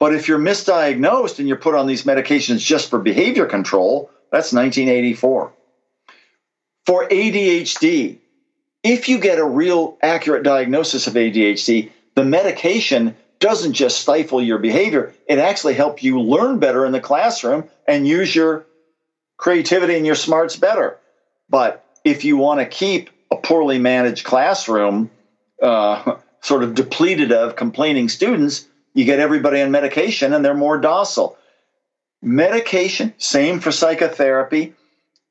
But if you're misdiagnosed and you're put on these medications just for behavior control, that's 1984. For ADHD, if you get a real accurate diagnosis of ADHD, the medication doesn't just stifle your behavior, it actually helps you learn better in the classroom and use your creativity and your smarts better. But if you want to keep a poorly managed classroom uh, sort of depleted of complaining students, you get everybody on medication and they're more docile. Medication, same for psychotherapy.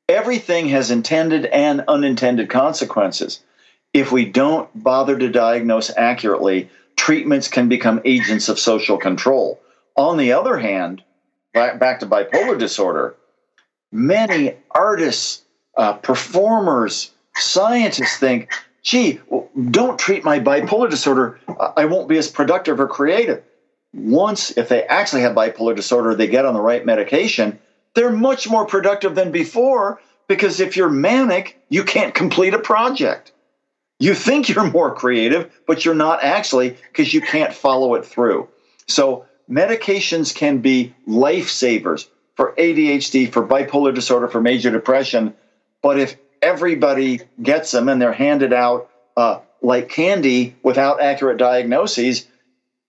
Everything has intended and unintended consequences. If we don't bother to diagnose accurately, treatments can become agents of social control. On the other hand, back to bipolar disorder, many artists, uh, performers, scientists think, gee, don't treat my bipolar disorder. I won't be as productive or creative. Once, if they actually have bipolar disorder, they get on the right medication, they're much more productive than before because if you're manic, you can't complete a project. You think you're more creative, but you're not actually because you can't follow it through. So, medications can be lifesavers for ADHD, for bipolar disorder, for major depression. But if everybody gets them and they're handed out uh, like candy without accurate diagnoses,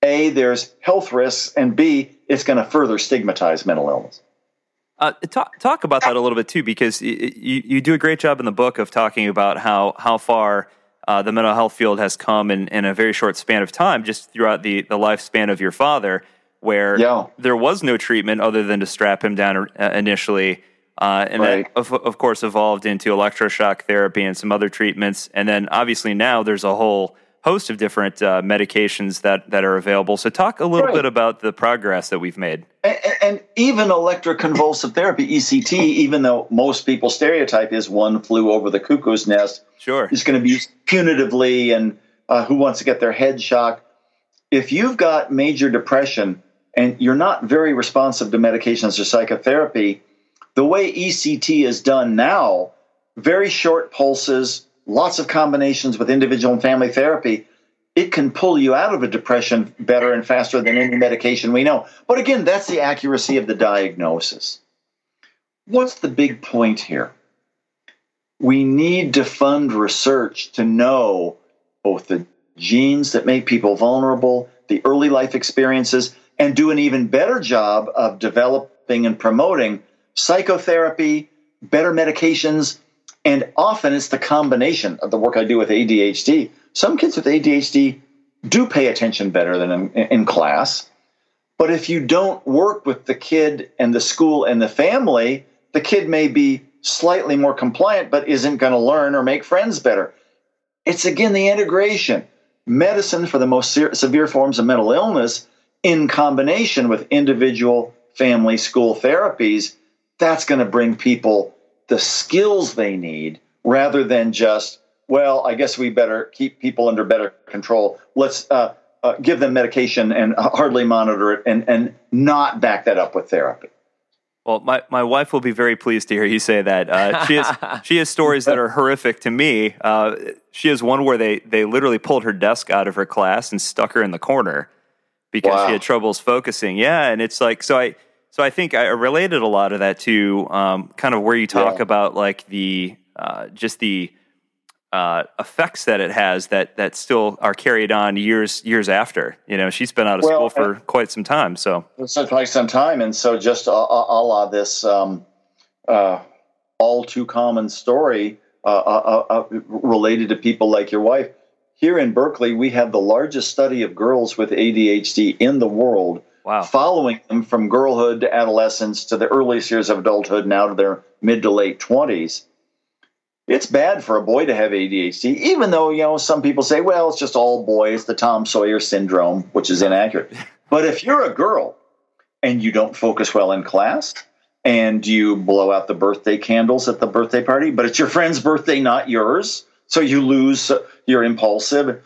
A, there's health risks, and B, it's going to further stigmatize mental illness. Uh, talk, talk about that a little bit too, because you, you do a great job in the book of talking about how, how far uh, the mental health field has come in, in a very short span of time, just throughout the, the lifespan of your father, where yeah. there was no treatment other than to strap him down uh, initially. Uh, and right. that, of, of course, evolved into electroshock therapy and some other treatments. And then, obviously, now there's a whole host of different uh, medications that, that are available. So, talk a little right. bit about the progress that we've made. And, and, even electroconvulsive therapy, ECT, even though most people stereotype is one flew over the cuckoo's nest, sure, is going to be used punitively and uh, who wants to get their head shocked. If you've got major depression and you're not very responsive to medications or psychotherapy, the way ECT is done now, very short pulses, lots of combinations with individual and family therapy, it can pull you out of a depression better and faster than any medication we know. But again, that's the accuracy of the diagnosis. What's the big point here? We need to fund research to know both the genes that make people vulnerable, the early life experiences, and do an even better job of developing and promoting psychotherapy, better medications, and often it's the combination of the work I do with ADHD. Some kids with ADHD do pay attention better than in, in class. But if you don't work with the kid and the school and the family, the kid may be slightly more compliant, but isn't going to learn or make friends better. It's again the integration. Medicine for the most se- severe forms of mental illness in combination with individual, family, school therapies that's going to bring people the skills they need rather than just, well, I guess we better keep people under better control. Let's uh, uh, give them medication and hardly monitor it and, and not back that up with therapy. Well, my, my wife will be very pleased to hear you say that. Uh, she has she has stories that are horrific to me. Uh, she has one where they they literally pulled her desk out of her class and stuck her in the corner because wow. she had troubles focusing. Yeah, and it's like so I so I think I related a lot of that to um, kind of where you talk yeah. about like the uh, just the uh, effects that it has that that still are carried on years years after. You know, she's been out of well, school for uh, quite some time. So quite some time, and so just a, a, a la this um, uh, all too common story uh, uh, uh, related to people like your wife. Here in Berkeley, we have the largest study of girls with ADHD in the world wow. following them from girlhood to adolescence to the earliest years of adulthood, now to their mid to late 20s. It's bad for a boy to have ADHD, even though, you know, some people say, well, it's just all boys, the Tom Sawyer syndrome, which is inaccurate. but if you're a girl and you don't focus well in class, and you blow out the birthday candles at the birthday party, but it's your friend's birthday, not yours. So you lose, you're impulsive.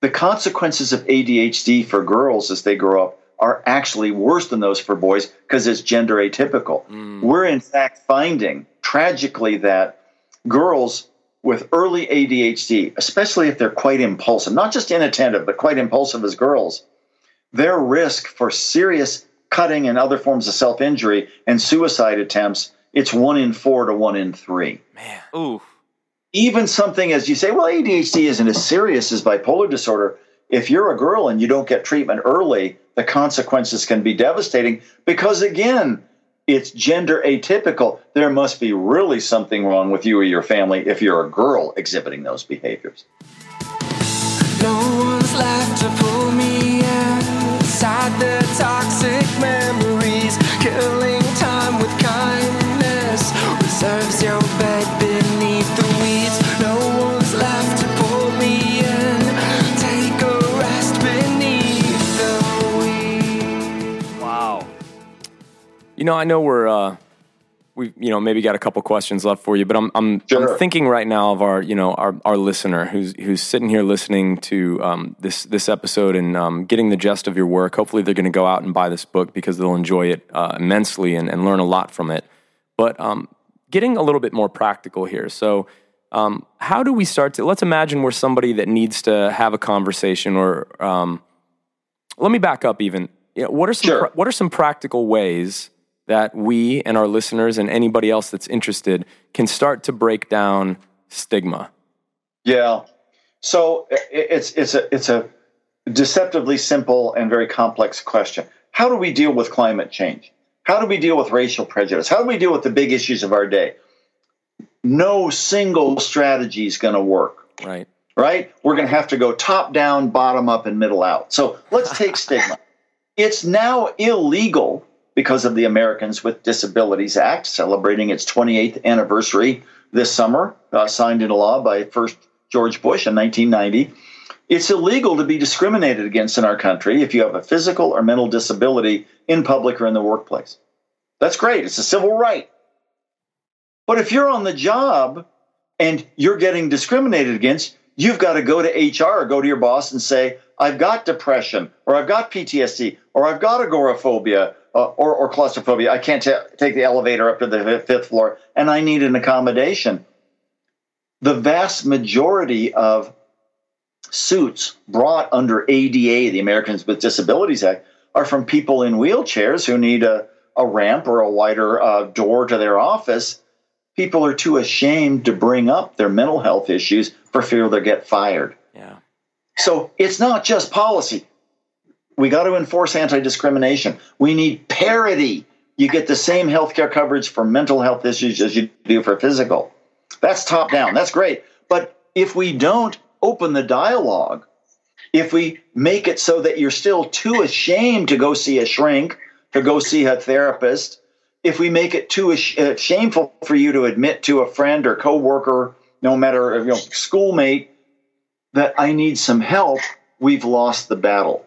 The consequences of ADHD for girls as they grow up are actually worse than those for boys because it's gender atypical. Mm. We're in fact finding tragically that girls with early ADHD, especially if they're quite impulsive, not just inattentive, but quite impulsive as girls, their risk for serious cutting and other forms of self injury and suicide attempts, it's one in four to one in three. Man. Ooh. even something as you say, well, ADHD isn't as serious as bipolar disorder. If you're a girl and you don't get treatment early, the consequences can be devastating because, again, it's gender atypical. There must be really something wrong with you or your family if you're a girl exhibiting those behaviors. No memories, killing time with kindness, reserves your You know, I know we're. Uh we you know maybe got a couple questions left for you, but I'm I'm, sure. I'm thinking right now of our you know our, our listener who's who's sitting here listening to um, this this episode and um, getting the gist of your work. Hopefully, they're going to go out and buy this book because they'll enjoy it uh, immensely and, and learn a lot from it. But um, getting a little bit more practical here, so. Um, how do we start to? Let's imagine we're somebody that needs to have a conversation, or um, let me back up. Even, you know, what are some sure. what are some practical ways that we and our listeners and anybody else that's interested can start to break down stigma? Yeah. So it's it's a it's a deceptively simple and very complex question. How do we deal with climate change? How do we deal with racial prejudice? How do we deal with the big issues of our day? No single strategy is going to work. Right. Right? We're going to have to go top down, bottom up, and middle out. So let's take stigma. It's now illegal because of the Americans with Disabilities Act, celebrating its 28th anniversary this summer, uh, signed into law by first George Bush in 1990. It's illegal to be discriminated against in our country if you have a physical or mental disability in public or in the workplace. That's great. It's a civil right. But if you're on the job and you're getting discriminated against, you've got to go to HR go to your boss and say, I've got depression, or I've got PTSD, or I've got agoraphobia, uh, or, or, claustrophobia. I can't t- take the elevator up to the fifth floor, and I need an accommodation. The vast majority of suits brought under ADA, the Americans with Disabilities Act, are from people in wheelchairs who need a, a ramp or a wider uh, door to their office. People are too ashamed to bring up their mental health issues for fear they'll get fired. Yeah. So it's not just policy we got to enforce anti discrimination. We need parity. You get the same health care coverage for mental health issues as you do for physical. That's top down. That's great. But if we don't open the dialogue, if we make it so that you're still too ashamed to go see a shrink, to go see a therapist, if we make it too uh, shameful for you to admit to a friend or coworker, no matter you know schoolmate, that I need some help, we've lost the battle.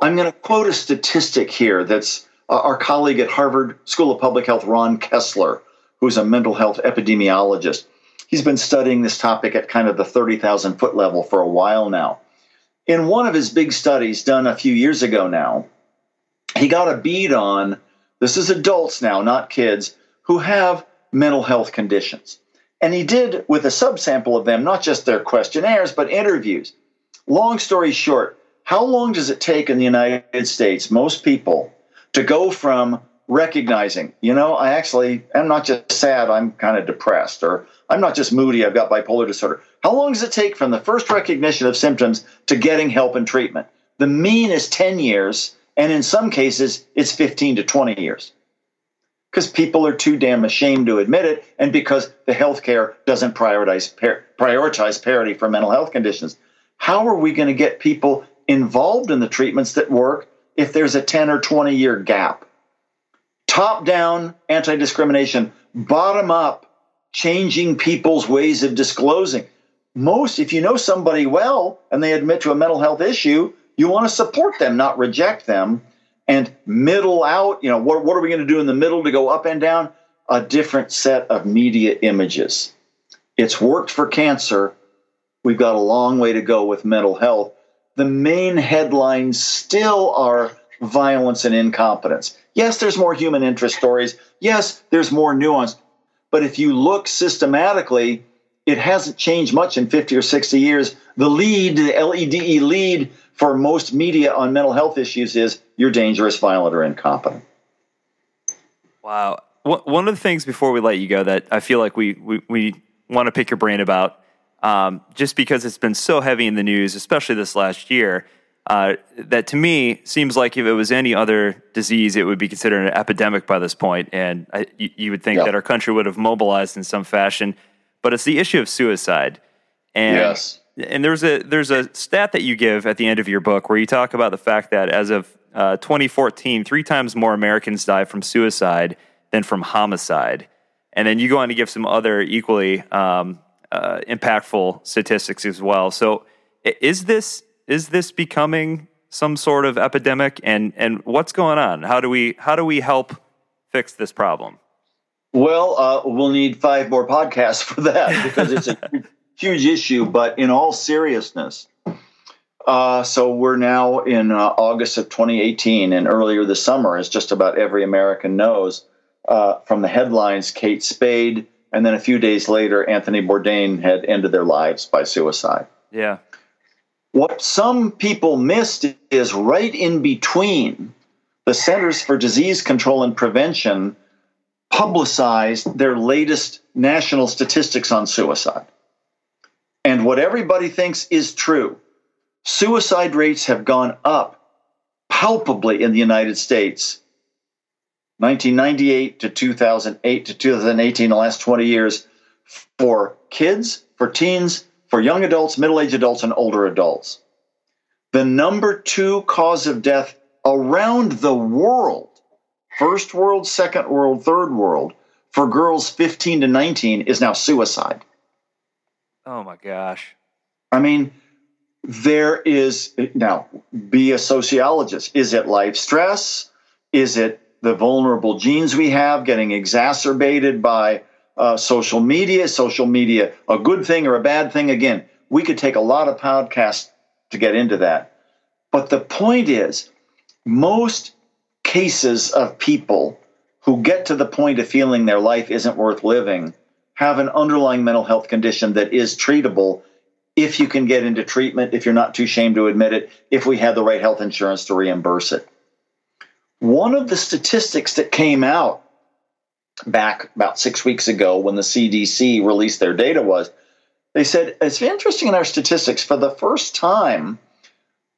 I'm going to quote a statistic here that's uh, our colleague at Harvard School of Public Health, Ron Kessler, who's a mental health epidemiologist. He's been studying this topic at kind of the 30,000 foot level for a while now. In one of his big studies done a few years ago now, he got a bead on this is adults now, not kids, who have mental health conditions. And he did with a subsample of them, not just their questionnaires, but interviews. Long story short, how long does it take in the United States, most people, to go from recognizing, you know, I actually am not just sad, I'm kind of depressed, or I'm not just moody, I've got bipolar disorder. How long does it take from the first recognition of symptoms to getting help and treatment? The mean is 10 years, and in some cases, it's 15 to 20 years. Because people are too damn ashamed to admit it, and because the healthcare doesn't prioritize, prioritize parity for mental health conditions. How are we going to get people involved in the treatments that work if there's a 10 or 20 year gap. Top down anti discrimination, bottom up changing people's ways of disclosing. Most, if you know somebody well and they admit to a mental health issue, you want to support them, not reject them. And middle out, you know, what, what are we going to do in the middle to go up and down? A different set of media images. It's worked for cancer. We've got a long way to go with mental health the main headlines still are violence and incompetence. Yes, there's more human interest stories. Yes, there's more nuance. But if you look systematically, it hasn't changed much in 50 or 60 years. The lead, the LEDE lead for most media on mental health issues is you're dangerous, violent, or incompetent. Wow. One of the things before we let you go that I feel like we, we, we want to pick your brain about, um, just because it's been so heavy in the news, especially this last year. Uh, that to me seems like if it was any other disease, it would be considered an epidemic by this point. point, and I, you, you, would think that our country would have mobilized in some fashion. But it's the issue of suicide, and yes. and there's a there's a stat that you give at the end of your book where you talk about the fact that as of uh, 2014, three times more Americans die from suicide than from homicide, and then you go on to give some other equally um, uh, impactful statistics as well. So, is this is this becoming some sort of epidemic? And and what's going on? How do we how do we help fix this problem? Well uh, we'll need five more podcasts for that because it's a huge issue but in all seriousness uh, so we're now in uh, august of 2018 and earlier this summer as just about every american knows uh, from the headlines kate spade and then a few days later anthony bourdain had ended their lives by suicide yeah what some people missed is right in between the Centers for Disease Control and Prevention publicized their latest national statistics on suicide. And what everybody thinks is true suicide rates have gone up palpably in the United States. 1998 to 2008 to 2018, the last 20 years, for kids, for teens, for young adults, middle aged adults, and older adults. The number two cause of death around the world, first world, second world, third world, for girls 15 to 19 is now suicide. Oh my gosh. I mean, there is now be a sociologist. Is it life stress? Is it the vulnerable genes we have getting exacerbated by uh, social media, social media, a good thing or a bad thing. Again, we could take a lot of podcasts to get into that. But the point is, most cases of people who get to the point of feeling their life isn't worth living have an underlying mental health condition that is treatable if you can get into treatment, if you're not too ashamed to admit it, if we have the right health insurance to reimburse it. One of the statistics that came out back about six weeks ago when the CDC released their data was they said it's interesting in our statistics for the first time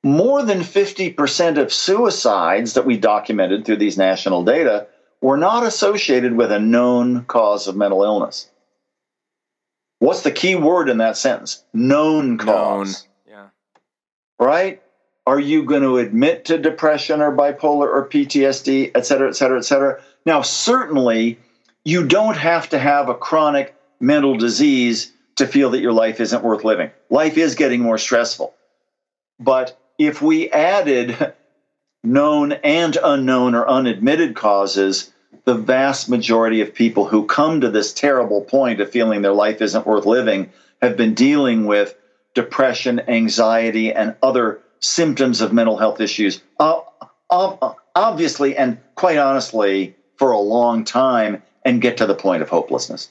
more than 50% of suicides that we documented through these national data were not associated with a known cause of mental illness. What's the key word in that sentence? Known cause. Known. Yeah. Right? Are you going to admit to depression or bipolar or PTSD, et cetera, et cetera, et cetera? Now, certainly, you don't have to have a chronic mental disease to feel that your life isn't worth living. Life is getting more stressful. But if we added known and unknown or unadmitted causes, the vast majority of people who come to this terrible point of feeling their life isn't worth living have been dealing with depression, anxiety, and other symptoms of mental health issues. Uh, obviously, and quite honestly, for a long time, and get to the point of hopelessness.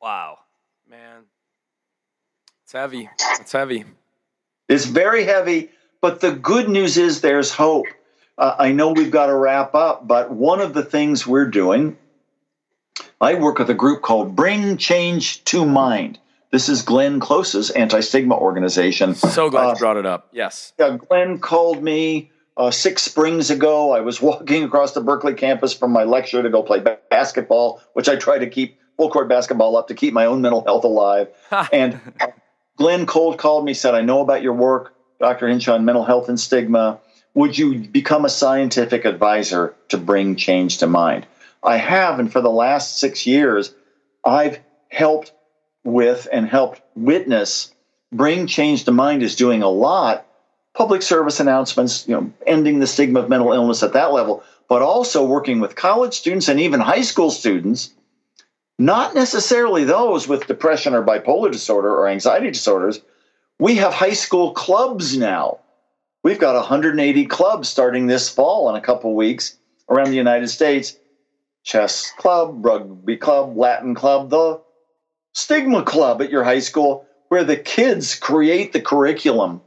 Wow. Man. It's heavy. It's heavy. It's very heavy, but the good news is there's hope. Uh, I know we've got to wrap up, but one of the things we're doing, I work with a group called Bring Change to Mind. This is Glenn Close's anti stigma organization. So glad uh, you brought it up. Yes. Yeah, Glenn called me uh, six springs ago, I was walking across the Berkeley campus from my lecture to go play basketball, which I try to keep full court basketball up to keep my own mental health alive. and Glenn Close called me, said, I know about your work, Dr. Hinshaw, on mental health and stigma. Would you become a scientific advisor to bring change to mind? I have, and for the last six years, I've helped with and helped witness Bring Change to Mind is doing a lot public service announcements, you know, ending the stigma of mental illness at that level, but also working with college students and even high school students, not necessarily those with depression or bipolar disorder or anxiety disorders. We have high school clubs now. We've got 180 clubs starting this fall in a couple weeks around the United States. Chess club, rugby club, Latin club, the stigma club at your high school, where the kids create the curriculum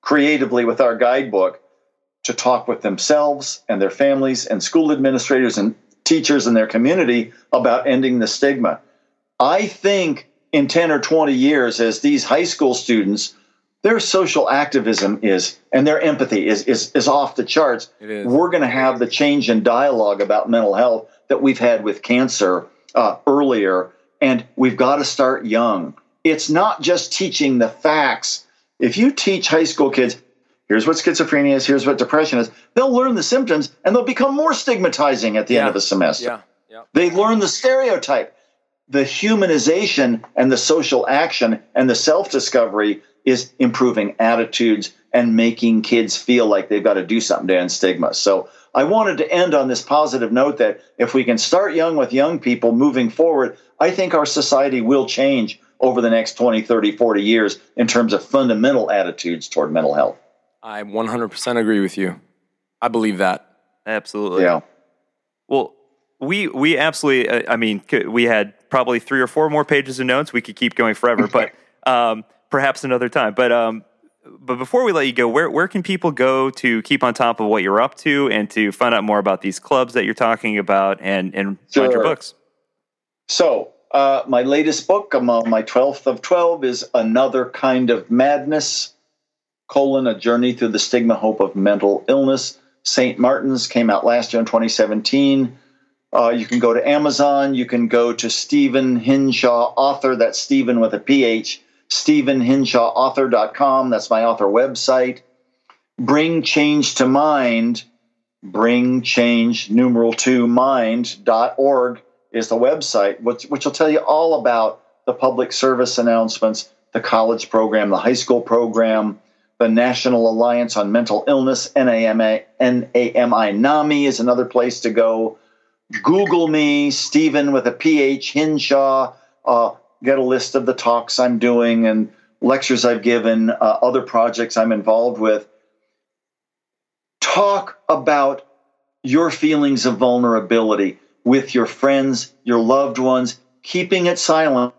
creatively with our guidebook to talk with themselves and their families and school administrators and teachers in their community about ending the stigma. I think in 10 or 20 years, as these high school students, their social activism is and their empathy is is, is off the charts. We're going to have the change in dialogue about mental health that we've had with cancer uh, earlier, and we've got to start young. It's not just teaching the facts. If you teach high school kids, here's what schizophrenia is, here's what depression is, they'll learn the symptoms and they'll become more stigmatizing at the Yeah. end of the semester. Yeah. Yeah. They learn the stereotype. The humanization and the social action and the self discovery is improving attitudes and making kids feel like they've got to do something to end stigma. So I wanted to end on this positive note that if we can start young with young people moving forward, I think our society will change over the next 20, 30, 40 years in terms of fundamental attitudes toward mental health. I 100% agree with you. I believe that. Absolutely. Yeah. Well, we we absolutely. uh, I mean, we had probably three or four more pages of notes. We could keep going forever, but um, perhaps another time. But um, but before we let you go, where where can people go to keep on top of what you're up to and to find out more about these clubs that you're talking about and and find your books? So, uh, my latest book, I'm on my 12th of 12, is Another Kind of Madness, colon, A Journey Through the Stigma Hope of Mental Illness. St. Martin's came out last year in 2017. Uh, you can go to Amazon. You can go to Stephen Hinshaw Author. That's Stephen with a PH. StephenHinshawAuthor.com. That's my author website. Bring Change to Mind. Bring Change numeral two mind.org is the website, which, which will tell you all about the public service announcements, the college program, the high school program, the National Alliance on Mental Illness, NAMI, NAMI NAMI is another place to go. Google me, Stephen with a PH, Hinshaw. Uh, get a list of the talks I'm doing and lectures I've given, uh, other projects I'm involved with. Talk about your feelings of vulnerability with your friends, your loved ones, keeping it silent,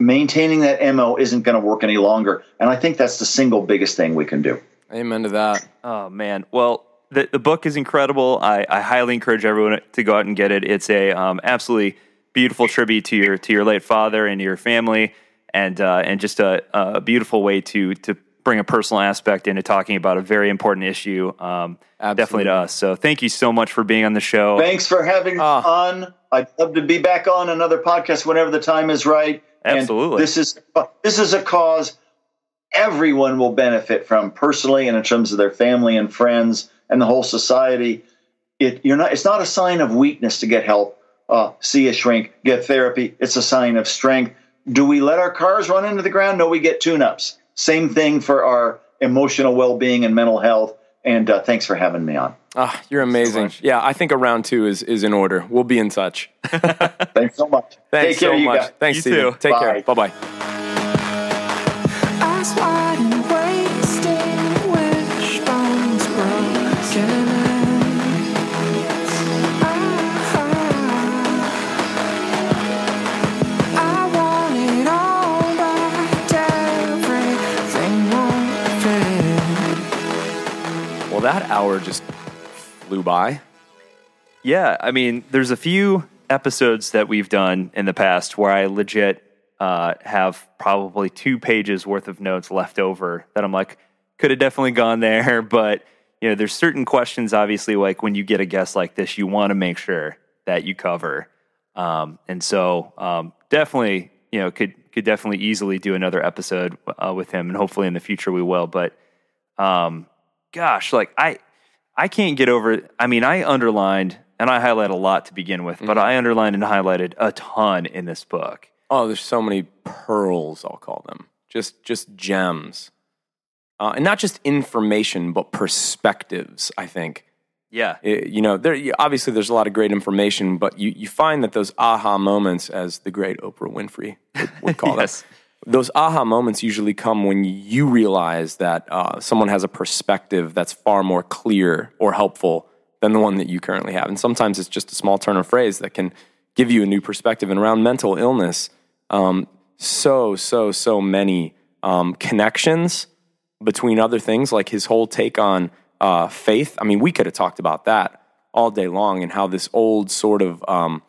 maintaining that MO isn't going to work any longer. And I think that's the single biggest thing we can do. Amen to that. Oh man. Well, the the book is incredible. I, I highly encourage everyone to go out and get it. It's a um, absolutely beautiful tribute to your to your late father and your family, and uh, and just a, a beautiful way to to bring a personal aspect into talking about a very important issue. Um, definitely to us. So thank you so much for being on the show. Thanks for having me Ah. on. I'd love to be back on another podcast whenever the time is right. And Absolutely. this is this is a cause everyone will benefit from personally and in terms of their family and friends and the whole society. It you're not it's not a sign of weakness to get help, uh, see a shrink, get therapy. It's a sign of strength. Do we let our cars run into the ground? No, we get tune-ups. Same thing for our emotional well-being and mental health. And uh, thanks for having me on. Ah, you're amazing. yeah, I think a round two is, is in order. We'll be in touch. Thanks so much. Thanks Take care, so you much. guys. Thanks, You Stephen. too. Take Bye. care. Bye bye. That hour just flew by. Yeah, I mean, there's a few episodes that we've done in the past where I legit uh, have probably two pages worth of notes left over that I'm like, could have definitely gone there, but you know, there's certain questions, obviously, like when you get a guest like this, you want to make sure that you cover, um, and so um, definitely, you know, could could definitely easily do another episode uh, with him, and hopefully in the future we will. But um, gosh, like I I can't get over. I mean, I underlined and I highlight a lot to begin with, but I underlined and highlighted a ton in this book. Oh, there's so many pearls, I'll call them. Just just gems. Uh, and not just information, but perspectives, I think. Yeah, It- you know, there obviously there's a lot of great information, but you, you find that those aha moments, as the great Oprah Winfrey would, would call Yes. them, those aha moments usually come when you realize that uh, someone has a perspective that's far more clear or helpful than the one that you currently have. And sometimes it's just a small turn of phrase that can give you a new perspective. And around mental illness, um, so, so, so many um, connections between other things, like his whole take on uh, faith. I mean, we could have talked about that all day long and how this old sort of um,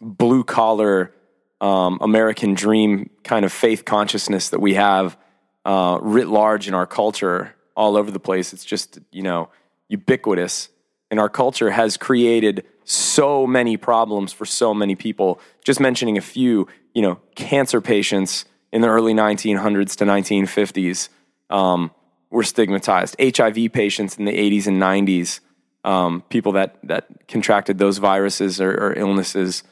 blue collar um, American dream kind of faith consciousness that we have uh, writ large in our culture all over the place. It's just, you know, ubiquitous. And our culture has created so many problems for so many people. Just mentioning a few, you know, cancer patients in the early 1900s to 1950s um, were stigmatized. HIV patients in the 80s and 90s, um, people that, that contracted those viruses or, or illnesses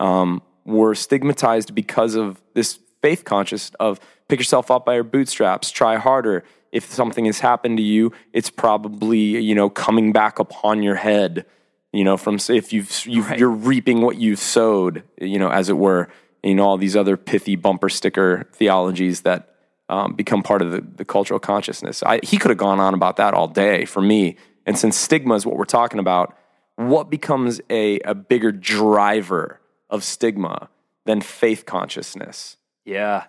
um, were stigmatized because of this faith conscious of pick yourself up by your bootstraps, try harder. If something has happened to you, it's probably you know coming back upon your head. You know, from if you've, you've Right. you're reaping what you've sowed. You know, as it were. You know all these other pithy bumper sticker theologies that um, become part of the, the cultural consciousness. I, he could have gone on about that all day for me. And since stigma is what we're talking about, what becomes a, a bigger driver of stigma than faith consciousness? Yeah.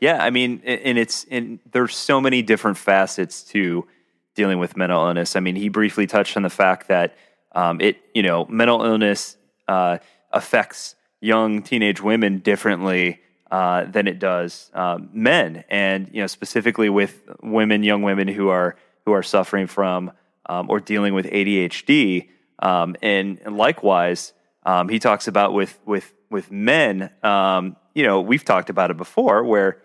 Yeah, I mean, and it's and there's so many different facets to dealing with mental illness. I mean, he briefly touched on the fact that um, it, you know, mental illness uh, affects young teenage women differently uh, than it does um, men, and you know, specifically with women, young women who are who are suffering from um, or dealing with ADHD, um, and, and likewise, um, he talks about with with with men. Um, you know, we've talked about it before, where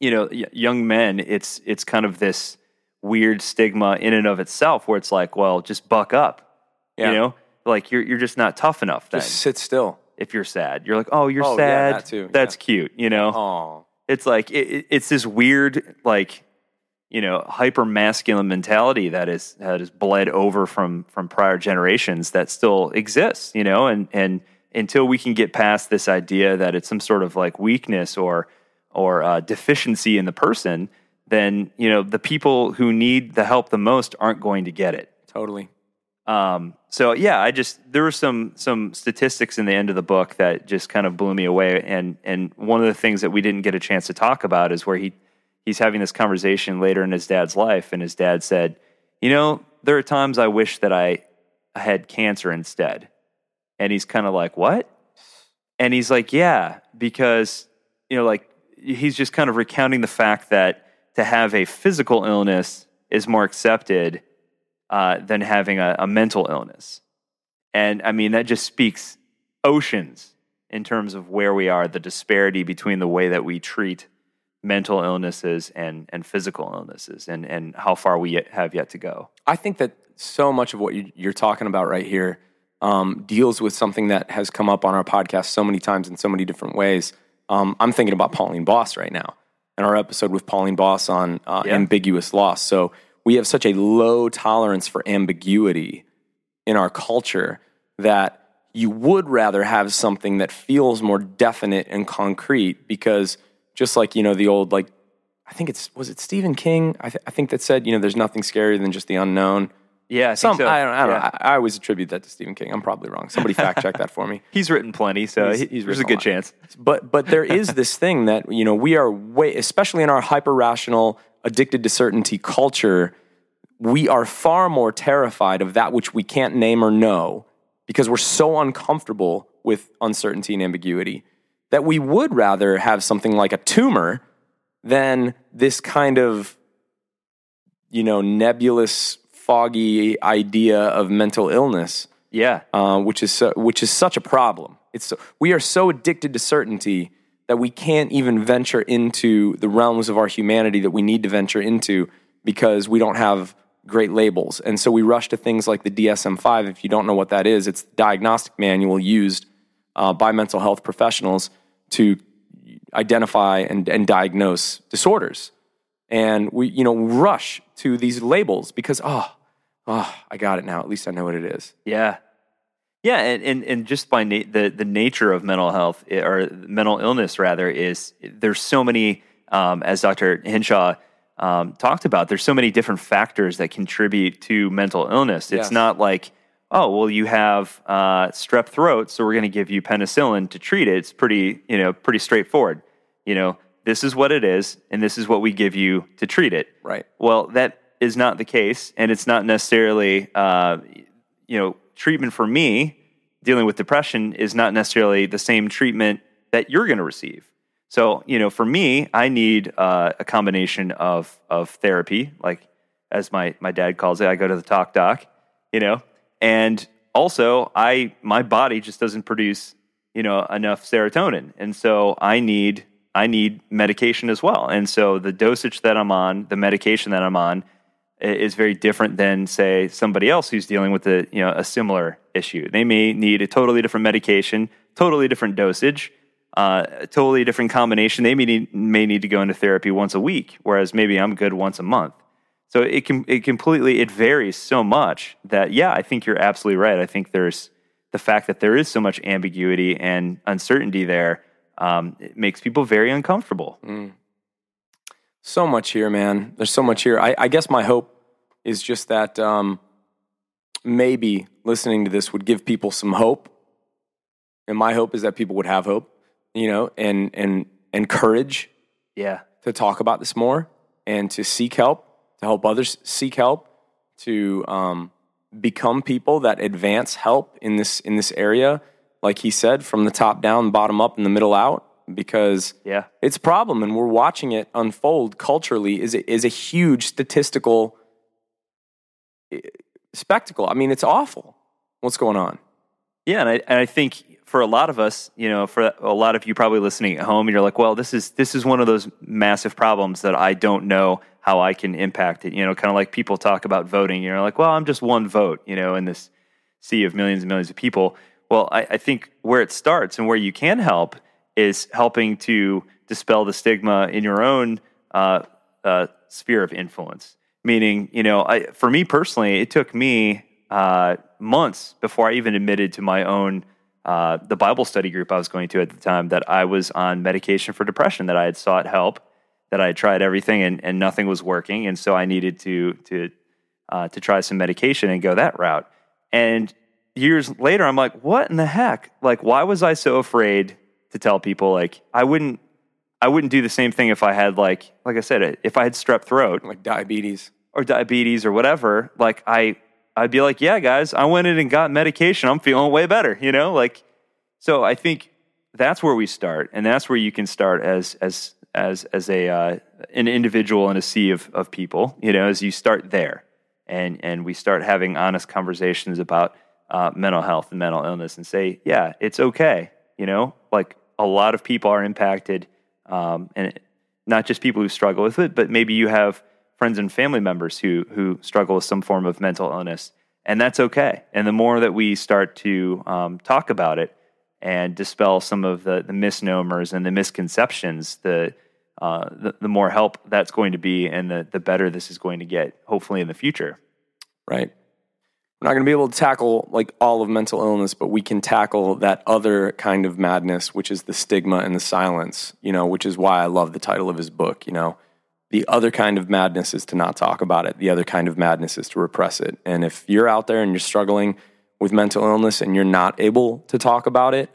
you know, young men, it's it's kind of this weird stigma in and of itself, where it's like, well, just buck up, Yeah. you know, like you're you're just not tough enough. Then Just sit still. if you're sad, you're like, oh, you're Oh, yeah, sad. that too, That's yeah. cute, you know. Oh, It's like it- it's this weird, like you know, hyper masculine mentality that is that is bled over from from prior generations that still exists, you know, and and until we can get past this idea that it's some sort of like weakness or or uh, deficiency in the person, then you know the people who need the help the most aren't going to get it. totally. Um, so yeah, I just there were some some statistics in the end of the book that just kind of blew me away. And and one of the things that we didn't get a chance to talk about is where he he's having this conversation later in his dad's life, and his dad said, "You know, there are times I wish that I had cancer instead." And he's kind of like, "What?" And he's like, "Yeah, because you know, like he's just kind of recounting the fact that to have a physical illness is more accepted uh, than having a, a mental illness. And I mean, that just speaks oceans in terms of where we are, the disparity between the way that we treat mental illnesses and, and physical illnesses, and, and how far we yet have yet to go. I think that so much of what you- you're talking about right here um, deals with something that has come up on our podcast so many times in so many different ways. Um, I'm thinking about Pauline Boss right now and our episode with Pauline Boss on uh, Yeah. ambiguous loss. So we have such a low tolerance for ambiguity in our culture that you would rather have something that feels more definite and concrete because just like you know the old like I think it's was it Stephen King I, th- I think that said you know there's nothing scarier than just the unknown. Yeah, I Some so. I don't, I, don't Yeah. know. I, I always attribute that to Stephen King. I'm probably wrong. Somebody fact check that for me. He's written plenty, so He's- he- he's there's a a good lot. chance. But but there is this thing that you know we are way, especially in our hyper rational, addicted to certainty culture. We are far more terrified of that which we can't name or know because we're so uncomfortable with uncertainty and ambiguity that we would rather have something like a tumor than this kind of you know nebulous, foggy idea of mental illness Yeah, uh, which is so, which is such a problem. It's so, we are so addicted to certainty that we can't even venture into the realms of our humanity that we need to venture into because we don't have great labels. And so we rush to things like the DSM-5. If you don't know what that is, it's the diagnostic manual used uh, by mental health professionals to identify and, and diagnose disorders. And we, you know, rush to these labels because, oh, oh, I got it now. At least I know what it is. Yeah, yeah, and and, and just by na- the the nature of mental health eh, or mental illness rather is there's so many um, as Dr. Hinshaw um, talked about. There's so many different factors that contribute to mental illness. It's Yes. not like oh well you have uh, strep throat, so we're going to give you penicillin to treat it. It's pretty you know pretty straightforward. You know this is what it is, and this is what we give you to treat it. Right. Well, that is not the case, and it's not necessarily uh, you know treatment for me dealing with depression is not necessarily the same treatment that you're going to receive. So, you know, for me, I need uh, a combination of of therapy, like as my my dad calls it. I go to the talk doc, you know, and also I my body just doesn't produce you know enough serotonin, and so I need I need medication as well. And so the dosage that I'm on, the medication that I'm on, is very different than say somebody else who's dealing with a you know a similar issue. They may need a totally different medication, totally different dosage, uh, a totally different combination. They may need, may need to go into therapy once a week, whereas maybe I'm good once a month. So it can it completely it varies so much that yeah, I think you're absolutely right. I think there's the fact that there is so much ambiguity and uncertainty there. Um, it makes people very uncomfortable. so much here, man. There's so much here. I, I guess my hope is just that um, maybe listening to this would give people some hope, and my hope is that people would have hope, you know, and and and courage Yeah, to talk about this more and to seek help, to help others seek help, to um, become people that advance help in this in this area. Like he said, from the top down, bottom up, and the middle out, because yeah, it's a problem, and we're watching it unfold culturally. is is a huge statistical eh, spectacle. I mean, it's awful. What's going on? yeah. And I and I think for a lot of us, you know, for a lot of you probably listening at home, you're like, well, this is this is one of those massive problems that I don't know how I can impact it. You know, kind of like people talk about voting. You're like, well, I'm just one vote. You know, in this sea of millions and millions of people. Well, I, I think where it starts and where you can help is helping to dispel the stigma in your own uh, uh, sphere of influence. Meaning, you know, I, for me personally, it took me uh, months before I even admitted to my own uh, the Bible study group I was going to at the time that I was on medication for depression, that I had sought help, that I had tried everything and, and nothing was working, and so I needed to to uh, to try some medication and go that route. And years later, I'm like, what in the heck? Like, why was I so afraid to tell people? Like, I wouldn't I wouldn't do the same thing if I had like like I said, if I had strep throat Like diabetes. or diabetes or whatever, like I I'd be like, yeah, guys, I went in and got medication. I'm feeling way better, you know? Like so I think that's where we start and that's where you can start as as as as a uh, an individual in a sea of of people, you know, as you start there. And and we start having honest conversations about uh, mental health and mental illness and say, yeah, it's okay, you know? Like a lot of people are impacted um, and not just people who struggle with it, but maybe you have friends and family members who who struggle with some form of mental illness, and that's okay. And the more that we start to um, talk about it and dispel some of the, the misnomers and the misconceptions, the, uh, the the more help that's going to be, and the the better this is going to get, hopefully in the future. right? We're not going to be able to tackle like all of mental illness, but we can tackle that other kind of madness, which is the stigma and the silence, you know, which is why I love the title of his book, you know. The other kind of madness is to not talk about it. The other kind of madness is to repress it. And if you're out there and you're struggling with mental illness and you're not able to talk about it,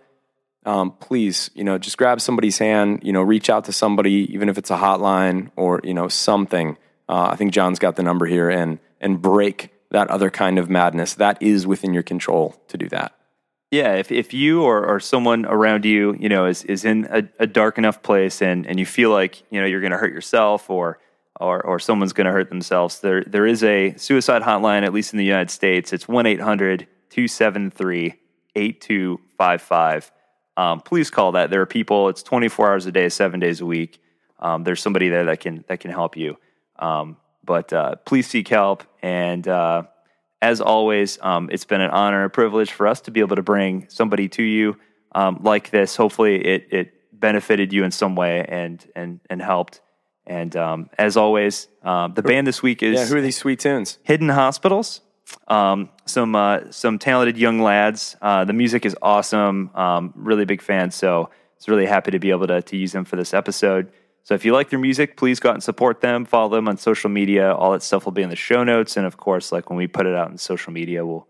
um, please, you know, just grab somebody's hand, you know, reach out to somebody, even if it's a hotline or, you know, something. Uh, I think John's got the number here and, and break that other kind of madness. That is within your control to do that. Yeah, if, if you or, or someone around you, you know, is, is in a, a dark enough place and, and you feel like, you know, you're going to hurt yourself or, or, or someone's going to hurt themselves, there, there is a suicide hotline, at least in the United States. It's 1 800 273 8255. Um, Please call that. There are people, it's 24 hours a day, seven days a week. Um, there's somebody there that can, that can help you. Um, but uh, please seek help. And uh, as always, um, it's been an honor, a privilege for us to be able to bring somebody to you um, like this. Hopefully, it it benefited you in some way and and and helped. And um, as always, um, the band this week is Yeah, who are these sweet tunes? Hidden Hospitals. Um, some uh, some talented young lads. Uh, the music is awesome. Um, really big fan. So it's really happy to be able to to use them for this episode. So if you like their music, please go out and support them. Follow them on social media. All that stuff will be in the show notes, and of course, like when we put it out in social media, we'll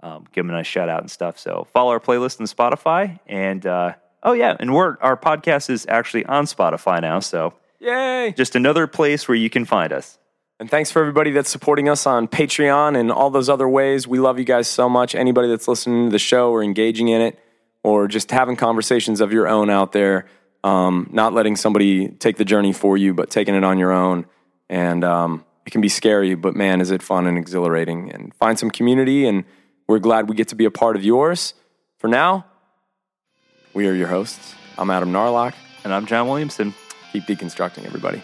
um, give them a nice shout out and stuff. So follow our playlist on Spotify, and uh, oh yeah, and we're our podcast is actually on Spotify now. So Yay! just another place where you can find us. And thanks for everybody that's supporting us on Patreon and all those other ways. We love you guys so much. Anybody that's listening to the show or engaging in it or just having conversations of your own out there, um, not letting somebody take the journey for you, but taking it on your own. And um, it can be scary, but man, is it fun and exhilarating. And find some community, and we're glad we get to be a part of yours. For now, we are your hosts. I'm Adam Narloch. And I'm John Williamson. Keep deconstructing, everybody.